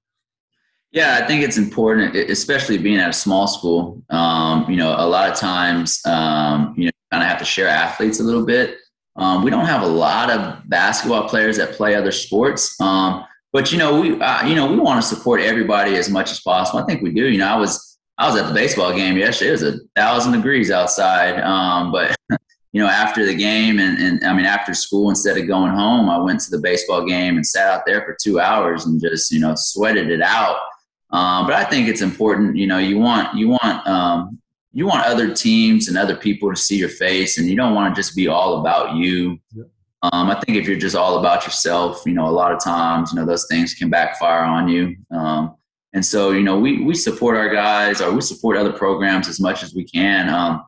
Yeah, I think it's important, especially being at a small school. Um, you know, a lot of times, um, you know, kind of have to share athletes a little bit. Um, we don't have a lot of basketball players that play other sports, um, but you know, we uh, you know we want to support everybody as much as possible. I think we do. You know, I was I was at the baseball game yesterday. It was a thousand degrees outside, um, but you know, after the game and, and I mean, after school, instead of going home, I went to the baseball game and sat out there for two hours and just, you know, sweated it out. Um, but I think it's important, you know, you want, you want, um, you want other teams and other people to see your face and you don't want to just be all about you. Um, I think if you're just all about yourself, you know, a lot of times, you know, those things can backfire on you. Um, and so, you know, we, we support our guys or we support other programs as much as we can. Um,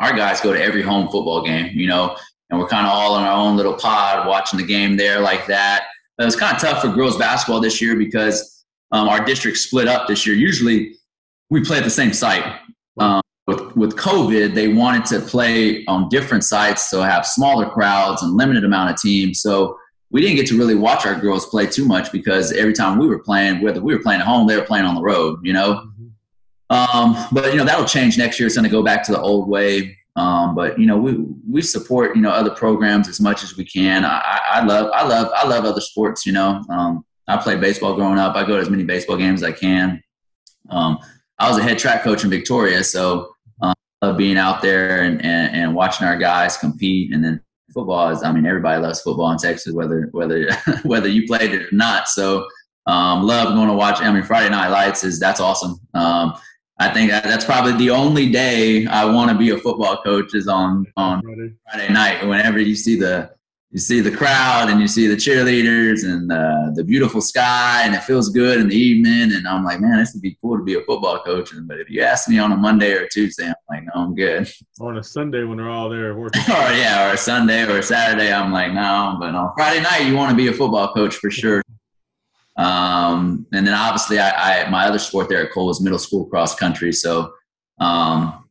our guys go to every home football game, you know, and we're kind of all in our own little pod watching the game there like that. It was kind of tough for girls basketball this year because um, our district split up this year. Usually we play at the same site. Um, with, with COVID, they wanted to play on different sites, so have smaller crowds and limited amount of teams. So we didn't get to really watch our girls play too much because every time we were playing, whether we were playing at home, they were playing on the road, you know. Mm-hmm. Um, but you know that'll change next year. It's going to go back to the old way. Um, but you know we we support you know other programs as much as we can. I, I love I love I love other sports. You know um, I played baseball growing up. I go to as many baseball games as I can. Um, I was a head track coach in Victoria, so um, I love being out there and, and, and watching our guys compete. And then football is I mean everybody loves football in Texas, whether whether whether you played it or not. So um, love going to watch. I mean Friday Night Lights is that's awesome. Um, I think that's probably the only day I want to be a football coach is on on Friday. Friday night. Whenever you see the you see the crowd and you see the cheerleaders and uh, the beautiful sky and it feels good in the evening and I'm like, man, this would be cool to be a football coach. But if you ask me on a Monday or a Tuesday, I'm like, no, I'm good. Or on a Sunday when they're all there working. or yeah, or a Sunday or a Saturday, I'm like, no. But on Friday night, you want to be a football coach for sure. Um, and then obviously, I, I, my other sport there at Cole was middle school cross country. So, um,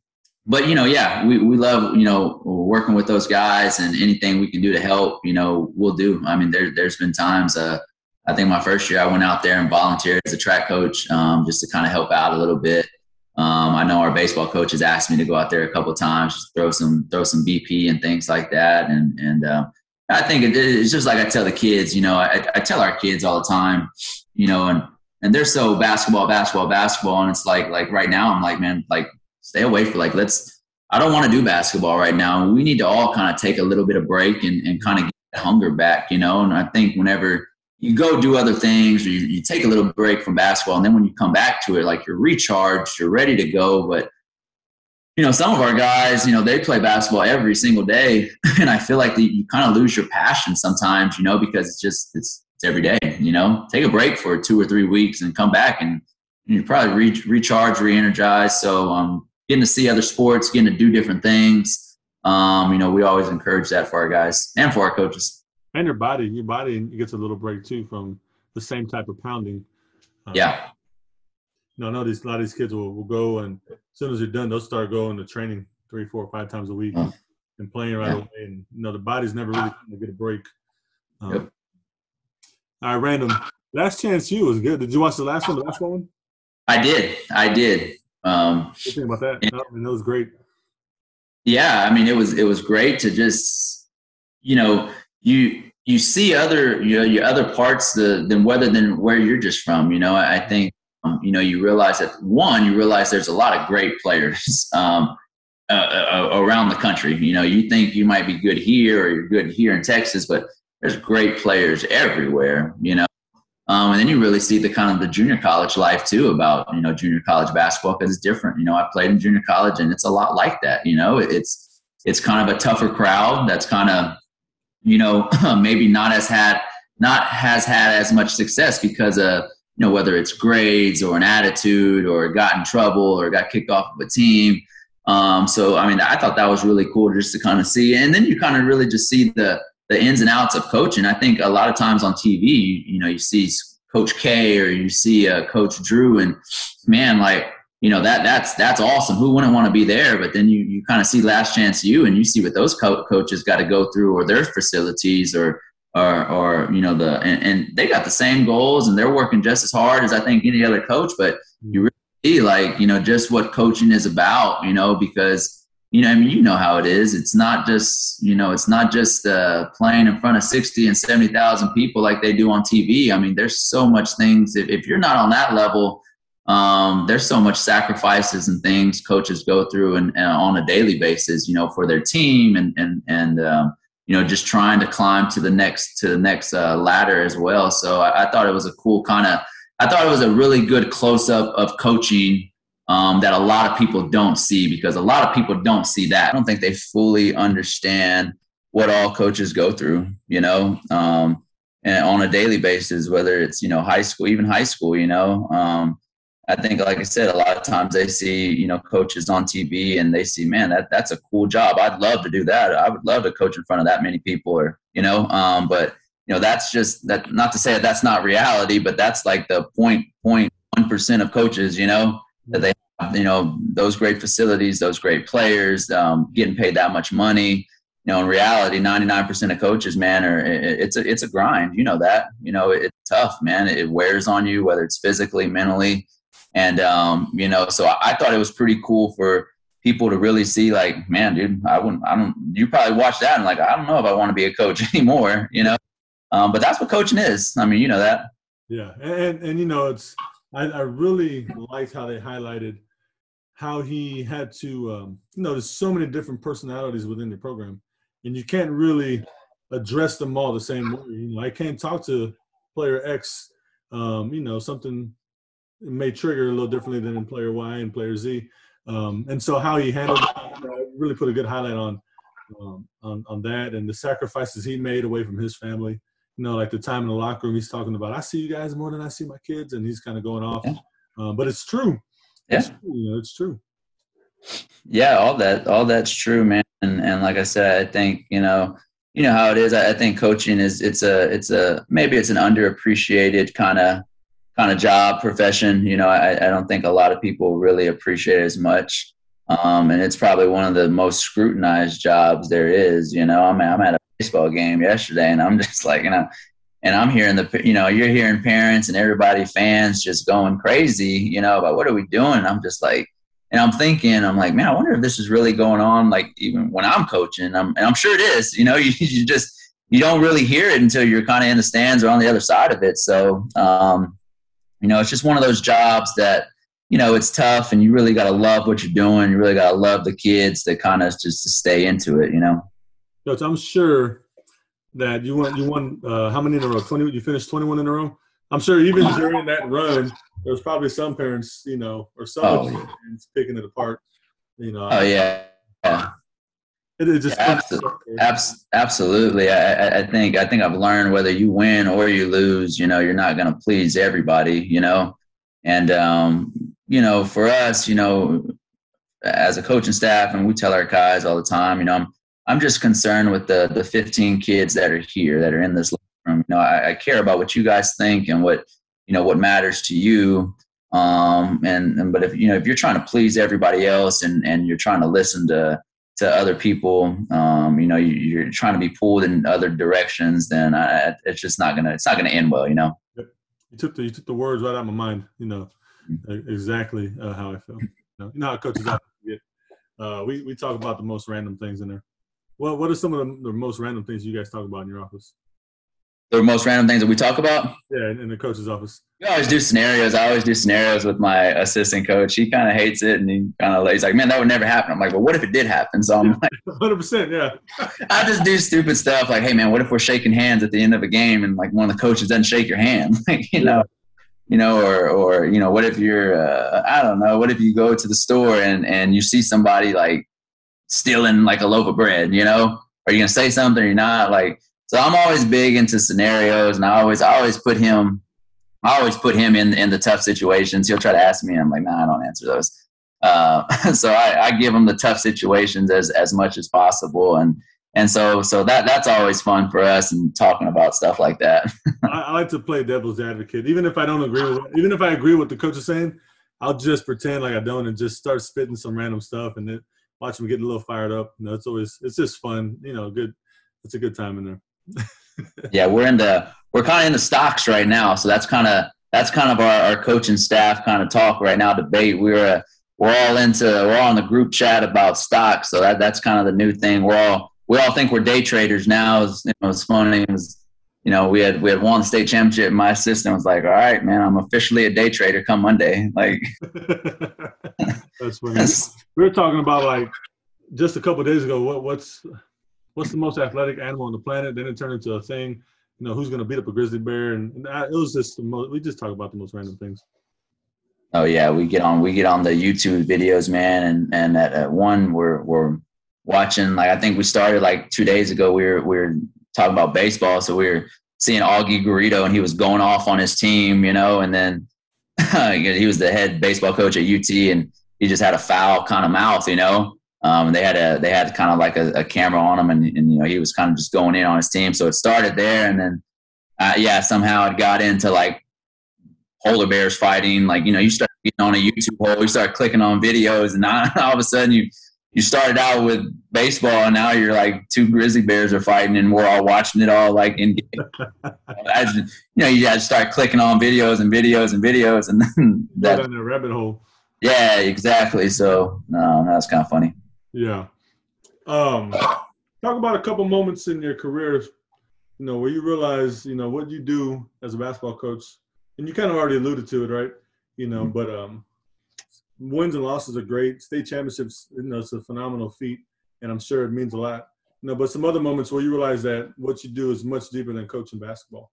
but you know, yeah, we, we love you know working with those guys and anything we can do to help, you know, we'll do. I mean, there there's been times. Uh, I think my first year I went out there and volunteered as a track coach um, just to kind of help out a little bit. Um, I know our baseball coach has asked me to go out there a couple times, just throw some throw some BP and things like that, and and uh, I think it, it's just like I tell the kids, you know, I, I tell our kids all the time, you know, and and they're so basketball, basketball, basketball, and it's like like right now I'm like, man, like stay away for like let's. I don't want to do basketball right now. We need to all kind of take a little bit of break and, and kind of get hunger back, you know. And I think whenever you go do other things or you, you take a little break from basketball, and then when you come back to it, like you're recharged, you're ready to go, but you know, some of our guys, you know, they play basketball every single day, and I feel like the, you kind of lose your passion sometimes, you know, because it's just it's, it's every day. You know, take a break for two or three weeks and come back, and you probably re- recharge, re-energize. So, um, getting to see other sports, getting to do different things, Um, you know, we always encourage that for our guys and for our coaches. And your body, your body gets a little break too from the same type of pounding. Um, yeah. You know, I know these a lot of these kids will, will go and as soon as they're done, they'll start going to training three, four, five times a week mm. and playing right yeah. away. And you know, the body's never really going to get a break. Um, yep. All right, random. Last Chance U was good. Did you watch the last one, the last one? I did. I did. Um, about that? And, I mean, that was great. Yeah, I mean, it was it was great to just, you know, you you see other you know your other parts the than whether than where you're just from. You know, I, I think um, you know you realize that one, you realize there's a lot of great players. Um, uh, uh, around the country, you know, you think you might be good here or you're good here in Texas, but there's great players everywhere. You know, um, and then you really see the kind of the junior college life too about you know junior college basketball because it's different. You know, I played in junior college and it's a lot like that. You know, it's it's kind of a tougher crowd that's kind of you know maybe not as had not has had as much success because of you know whether it's grades or an attitude or got in trouble or got kicked off of a team. Um, so I mean, I thought that was really cool just to kind of see, and then you kind of really just see the the ins and outs of coaching. I think a lot of times on TV, you, you know, you see Coach K or you see uh, Coach Drew, and man, like you know that that's that's awesome. Who wouldn't want to be there? But then you you kind of see Last Chance U, and you see what those co- coaches got to go through, or their facilities, or or or you know the and, and, they got the same goals, and they're working just as hard as I think any other coach. But you really see like you know just what coaching is about, you know, because you know, I mean, you know how it is. It's not just, you know, it's not just uh, playing in front of 60 and 70,000 people like they do on TV. I mean, there's so much things. If, if you're not on that level, um, there's so much sacrifices and things coaches go through and, and, on a daily basis, you know, for their team and, and, and, um, you know, just trying to climb to the next, to the next uh, ladder as well. So I, I thought it was a cool kind of, I thought it was a really good close up of coaching um, that a lot of people don't see because a lot of people don't see that. I don't think they fully understand what all coaches go through, you know, um, and on a daily basis, whether it's, you know, high school, even high school, you know. Um, I think, like I said, a lot of times they see, you know, coaches on TV and they see, man, that that's a cool job. I'd love to do that. I would love to coach in front of that many people, or you know. Um, but you know, that's just that. Not to say that that's not reality, but that's like the point point one percent of coaches, you know, that they you know those great facilities, those great players, um, getting paid that much money. You know, in reality, 99% of coaches, man, are it's a it's a grind. You know that. You know, it's tough, man. It wears on you, whether it's physically, mentally, and um, you know. So I thought it was pretty cool for people to really see, like, man, dude, I wouldn't, I don't. You probably watch that and like, I don't know if I want to be a coach anymore. You know, um, but that's what coaching is. I mean, you know that. Yeah, and and, and you know, it's I, I really liked how they highlighted how he had to, um, you know, there's so many different personalities within the program, and you can't really address them all the same way. You know, I can't talk to player X, um, you know, something may trigger a little differently than in player Y and player Z. Um, and so how he handled it, really put a good highlight on, um, on on that and the sacrifices he made away from his family. You know, like the time in the locker room, he's talking about, I see you guys more than I see my kids, and he's kind of going off. Yeah. Uh, but it's true. Yeah, it's true, you know, it's true. Yeah, all that, all that's true, man. And, and like I said, I think you know, you know how it is. I, I think coaching is it's a it's a maybe it's an underappreciated kind of kind of job profession. You know, I, I don't think a lot of people really appreciate it as much. Um, and it's probably one of the most scrutinized jobs there is. You know, I'm I'm at a baseball game yesterday, and I'm just like, you know, and I'm hearing the, you know, you're hearing parents and everybody, fans, just going crazy, you know, about what are we doing? And I'm just like, and I'm thinking, I'm like, man, I wonder if this is really going on, like even when I'm coaching. I'm, and I'm sure it is. You know, you, you just you don't really hear it until you're kind of in the stands or on the other side of it. So, um, you know, it's just one of those jobs that you know it's tough, and you really got to love what you're doing. You really got to love the kids that kind of just to stay into it. You know. Coach, I'm sure that you won. You won uh, how many in a row? Twenty. You finished 21 in a row. I'm sure even during that run, there was probably some parents, you know, or some oh, parents picking it apart. You know. Oh yeah. yeah. It is just yeah, absolutely. absolutely. I, I think I think I've learned whether you win or you lose, you know, you're not going to please everybody, you know, and um, you know, for us, you know, as a coaching staff, and we tell our guys all the time, you know, I'm I'm just concerned with the the 15 kids that are here that are in this room. You know, I, I care about what you guys think and what you know what matters to you. Um, and, and but if you know if you're trying to please everybody else and and you're trying to listen to to other people, um, you know, you, are trying to be pulled in other directions, then I, it's just not gonna it's not gonna end well. You know. Yep. You took the you took the words right out of my mind. You know, mm-hmm. exactly uh, how I felt. You know, you know how coaches out. Uh, we we talk about the most random things in there. Well, what are some of the, the most random things you guys talk about in your office? the most random things that we talk about? Yeah, in, the coach's office. We always do scenarios. I always do scenarios with my assistant coach. He kind of hates it, and he kind of he's like, "Man, that would never happen." I'm like, "Well, what if it did happen?" So I'm like, "100 percent, yeah." I just do stupid stuff like, "Hey, man, what if we're shaking hands at the end of a game and like one of the coaches doesn't shake your hand?" like, you know, you know, or or you know, what if you're, uh, I don't know, what if you go to the store and and you see somebody like stealing like a loaf of bread? You know, are you gonna say something? Or you're not like so I'm always big into scenarios, and I always I always put him I always put him in in the tough situations. He'll try to ask me, and I'm like, nah, I don't answer those. Uh, so I, I, give him the tough situations as as much as possible, and and so so that that's always fun for us and talking about stuff like that. I, I, like to play devil's advocate, even if I don't agree with even if I agree with the coach is saying, I'll just pretend like I don't and just start spitting some random stuff and then watch him getting a little fired up. You know, it's always it's just fun. You know, good. It's a good time in there yeah, we're in the we're kind of in the stocks right now, so that's kind of that's kind of our, our coaching staff kind of talk right now debate. We're uh, we're all into we're all in the group chat about stocks, so that that's kind of the new thing. We're all we all think we're day traders now. It's, you know, it's funny. It you know, we had we had won the state championship. My assistant was like, "All right, man, I'm officially a day trader come Monday." Like, that's funny. we were talking about like just a couple days ago. What what's what's the most athletic animal on the planet? Then it turned into a thing. You know, who's going to beat up a grizzly bear? And, and it was just the most. We just talk about the most random things. Oh yeah, we get on we get on the YouTube videos, man, and and at, at one we're we're watching like I think we started like two days ago. We were we were talking about baseball, so we were seeing Augie Garrido, and he was going off on his team, you know, and then he was the head baseball coach at UT, and he just had a foul kind of mouth, you know, um, they had a they had kind of like a, a camera on him, and, and, you know he was kind of just going in on his team. So it started there, and then uh, yeah, somehow it got into like polar bears fighting. Like you know, you start getting on a YouTube hole, you start clicking on videos, and all of a sudden you you started out with baseball, and now you're like two grizzly bears are fighting, and we're all watching it all like in. As, you know, you just start clicking on videos and videos and videos, and then that in a rabbit hole. Yeah, exactly. So no, that's kind of funny. Yeah. Um, talk about a couple moments in your career, you know, where you realize, you know, what you do as a basketball coach, and you kind of already alluded to it, right? You know, mm-hmm. but um, wins and losses are great. State championships, you know, it's a phenomenal feat, and I'm sure it means a lot. Know, but some other moments where you realize that what you do is much deeper than coaching basketball.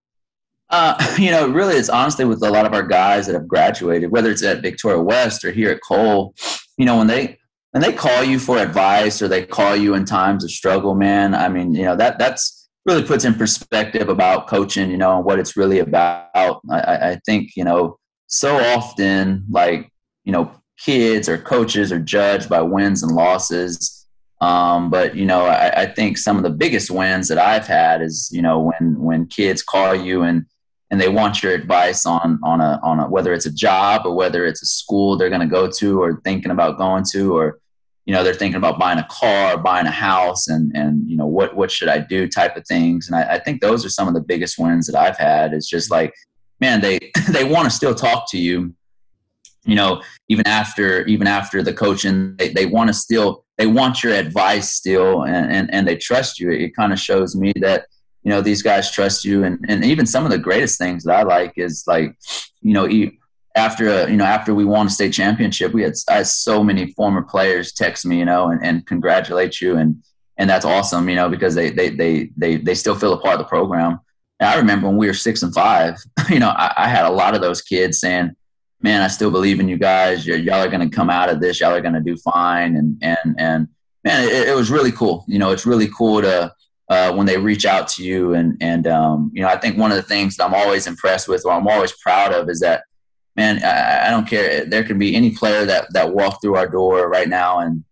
Uh, you know, really, it's honestly with a lot of our guys that have graduated, whether it's at Victoria West or here at Cole. You know, when they and they call you for advice or they call you in times of struggle, man. I mean, you know, that that's really puts in perspective about coaching, you know, and what it's really about. I, I think, you know, so often like, you know, kids or coaches are judged by wins and losses. Um, but you know, I, I think some of the biggest wins that I've had is, you know, when when kids call you and and they want your advice on on a on a whether it's a job or whether it's a school they're going to go to or thinking about going to or you know they're thinking about buying a car or buying a house and and you know what what should i do type of things. And I, I think those are some of the biggest wins that i've had. It's just like man they they want to still talk to you you know even after even after the coaching they, they want to still they want your advice still and, and and they trust you. It kind of shows me that you know these guys trust you and, and even some of the greatest things that i like is like you know after uh, you know after we won a state championship we had, I had so many former players text me you know and, and congratulate you and and that's awesome you know because they they they they, they still feel a part of the program. And i remember when we were six and five you know I, I had a lot of those kids saying man i still believe in you guys You're, y'all are going to come out of this y'all are going to do fine and and and man it, it was really cool you know it's really cool to uh, when they reach out to you. And and um, you know, I think one of the things that I'm always impressed with, or I'm always proud of, is that man, I, I don't care. There could be any player that that walked through our door right now, and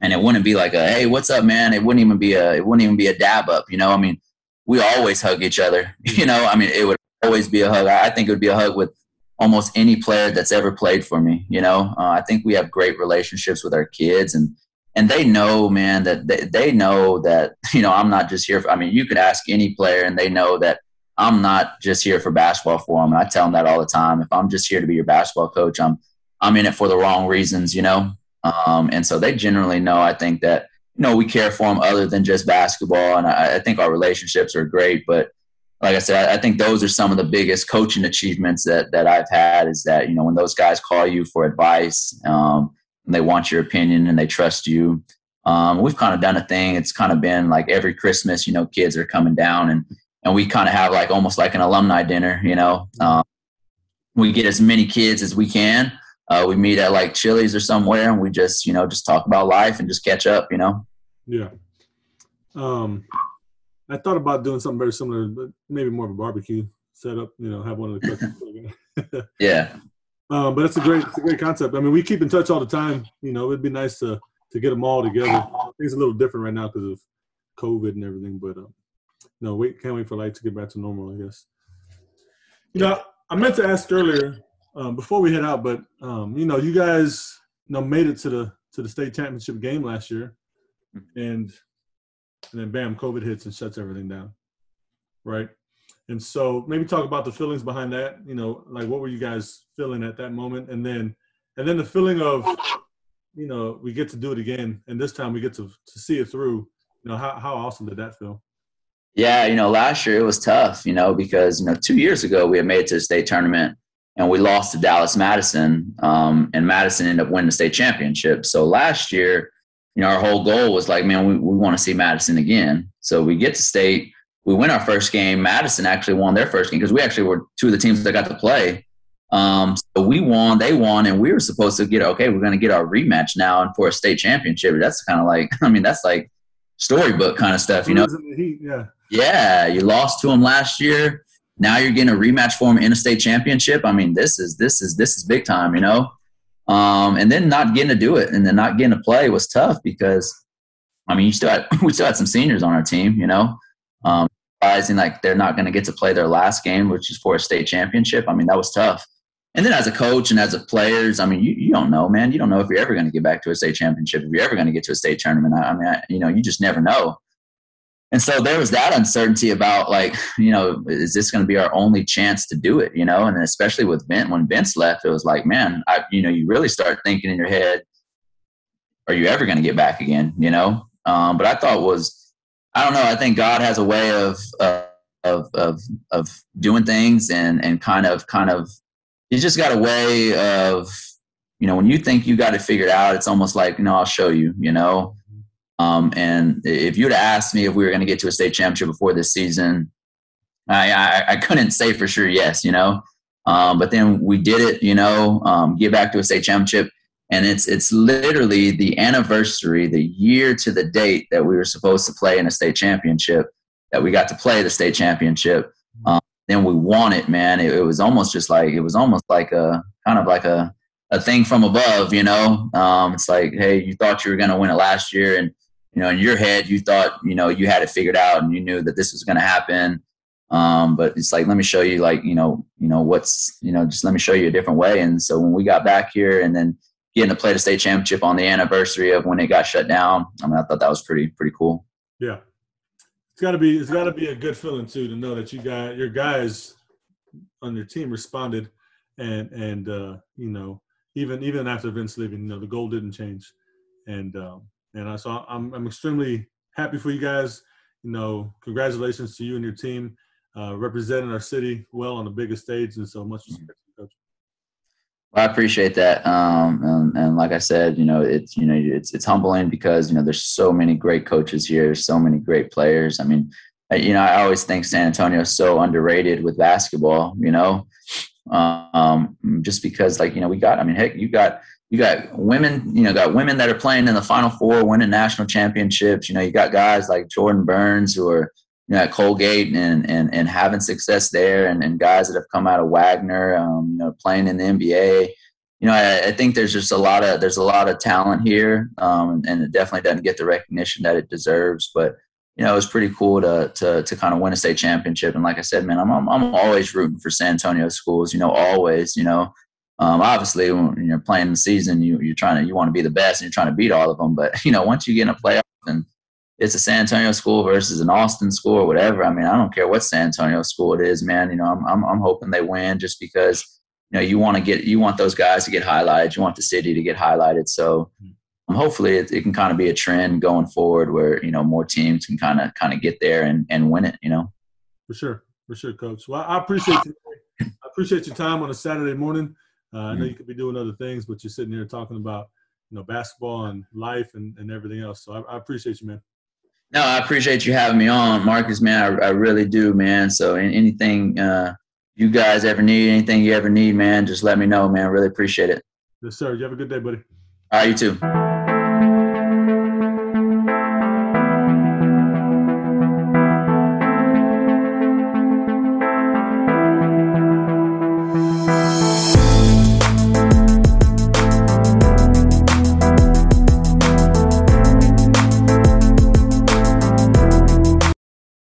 and it wouldn't be like a hey, what's up, man? It wouldn't even be a it wouldn't even be a dab up. You know, I mean, we always hug each other. You know, I mean, it would always be a hug. I think it would be a hug with almost any player that's ever played for me. You know, uh, I think we have great relationships with our kids and and they know, man, that they, they know that, you know, I'm not just here for, I mean, you could ask any player and they know that I'm not just here for basketball for them. And I tell them that all the time. If I'm just here to be your basketball coach, I'm, I'm in it for the wrong reasons, you know? Um, and so they generally know, I think that, you know, we care for them other than just basketball. And I, I think our relationships are great, but like I said, I think those are some of the biggest coaching achievements that that I've had. Is that you know when those guys call you for advice, um, and they want your opinion and they trust you. Um, we've kind of done a thing. It's kind of been like every Christmas, you know, kids are coming down and and we kind of have like almost like an alumni dinner. You know, um, we get as many kids as we can. Uh, we meet at like Chili's or somewhere, and we just you know just talk about life and just catch up. You know. Yeah. Um, I thought about doing something very similar, but maybe more of a barbecue setup. You know, have one of the cooks. yeah. Um, but it's a great, it's a great concept. I mean, we keep in touch all the time. You know, it'd be nice to to get them all together. Things a little different right now because of COVID and everything. But um, no, wait, can't wait for life to get back to normal. I guess. You know, I meant to ask earlier um, before we head out, but um, you know, you guys, you know, made it to the to the state championship game last year, and and then bam, COVID hits and shuts everything down, right? And so maybe talk about the feelings behind that. You know, like what were you guys feeling at that moment, and then and then the feeling of, you know, we get to do it again, and this time we get to to see it through. You know, how how awesome did that feel? Yeah, you know, last year it was tough, you know, because you know two years ago we had made it to the state tournament and we lost to Dallas Madison, um, and Madison ended up winning the state championship. So last year you know, our whole goal was like, man, we, we want to see Madison again. So we get to state, we win our first game. Madison actually won their first game because we actually were two of the teams that got to play. Um, so we won, they won, and we were supposed to get okay. We're going to get our rematch now and for a state championship. That's kind of like, I mean, that's like storybook kind of stuff, you know? yeah. Yeah, you lost to them last year. Now you're getting a rematch for them in a state championship. I mean, this is this is this is big time, you know. Um, and then not getting to do it and then not getting to play was tough because, I mean, you still had, we still had some seniors on our team, you know, um, realizing like they're not going to get to play their last game, which is for a state championship. I mean, that was tough. And then as a coach and as a players, I mean, you, you don't know, man. You don't know if you're ever going to get back to a state championship, if you're ever going to get to a state tournament. I, I mean, I, you know, you just never know and so there was that uncertainty about like you know is this going to be our only chance to do it you know? And especially with Vince when Vince left it was like man I you know you really start thinking in your head are you ever going to get back again you know? Um, but I thought was I don't know I think God has a way of uh, of of of doing things and and kind of kind of he's just got a way of you know when you think you got it figured out it's almost like you know I'll show you you know um, and if you'd asked me if we were going to get to a state championship before this season, I, I, I couldn't say for sure yes, you know. Um, but then we did it, you know, um, get back to a state championship. And it's it's literally the anniversary, the year to the date that we were supposed to play in a state championship, that we got to play the state championship. Um, then we won it, man. It, it, was almost just like it was almost like a kind of like a a thing from above, you know. Um, it's like, hey, you thought you were going to win it last year, and you know, in your head, you thought, you know, you had it figured out and you knew that this was going to happen. Um, but it's like, let me show you, like, you know, you know, what's, you know, just let me show you a different way. And so when we got back here and then getting to play the state championship on the anniversary of when it got shut down, I mean, I thought that was pretty, pretty cool. Yeah. It's gotta be, it's gotta be a good feeling too, to know that you got your guys on your team responded and, and, uh, you know, even, even after Vince leaving, you know, the goal didn't change. And, um, and uh, so I'm, I'm extremely happy for you guys. You know, congratulations to you and your team uh, representing our city well on the biggest stage. And so much respect, coach. Well, I appreciate that. Um, and, and, like I said, you know, it's, you know, it's, it's humbling because, you know, there's so many great coaches here, so many great players. I mean, you know, I always think San Antonio is so underrated with basketball, you know, um, just because like, you know, we got, I mean, heck, you got you got women, you know, got women that are playing in the Final Four, winning national championships. You know, you got guys like Jordan Burns who are, you know, at Colgate and and and having success there, and, and guys that have come out of Wagner, um, you know, playing in the NBA. You know, I, I, think there's just a lot of there's a lot of talent here, um, and it definitely doesn't get the recognition that it deserves. But you know, it was pretty cool to to to kind of win a state championship. And like I said, man, I'm I'm, I'm always rooting for San Antonio schools. You know, always. You know, um, obviously when you're playing the season, you you're trying to you want to be the best and you're trying to beat all of them. But you know, once you get in a playoff and it's a San Antonio school versus an Austin school or whatever. I mean, I don't care what San Antonio school it is, man. You know, I'm I'm, I'm hoping they win just because you know you want to get you want those guys to get highlighted. You want the city to get highlighted. So um, hopefully it, it can kind of be a trend going forward where you know more teams can kind of kind of get there and and win it. You know. For sure, for sure, coach. Well, I appreciate you. I appreciate your time on a Saturday morning. Uh, I know you could be doing other things, but you're sitting here talking about you know basketball and life and, and everything else. So I, I appreciate you, man. No, I appreciate you having me on, Marcus. Man, I, I really do, man. So anything uh, you guys ever need, anything you ever need, man, just let me know, man. Really appreciate it. Yes, sir. You have a good day, buddy. All right, you too.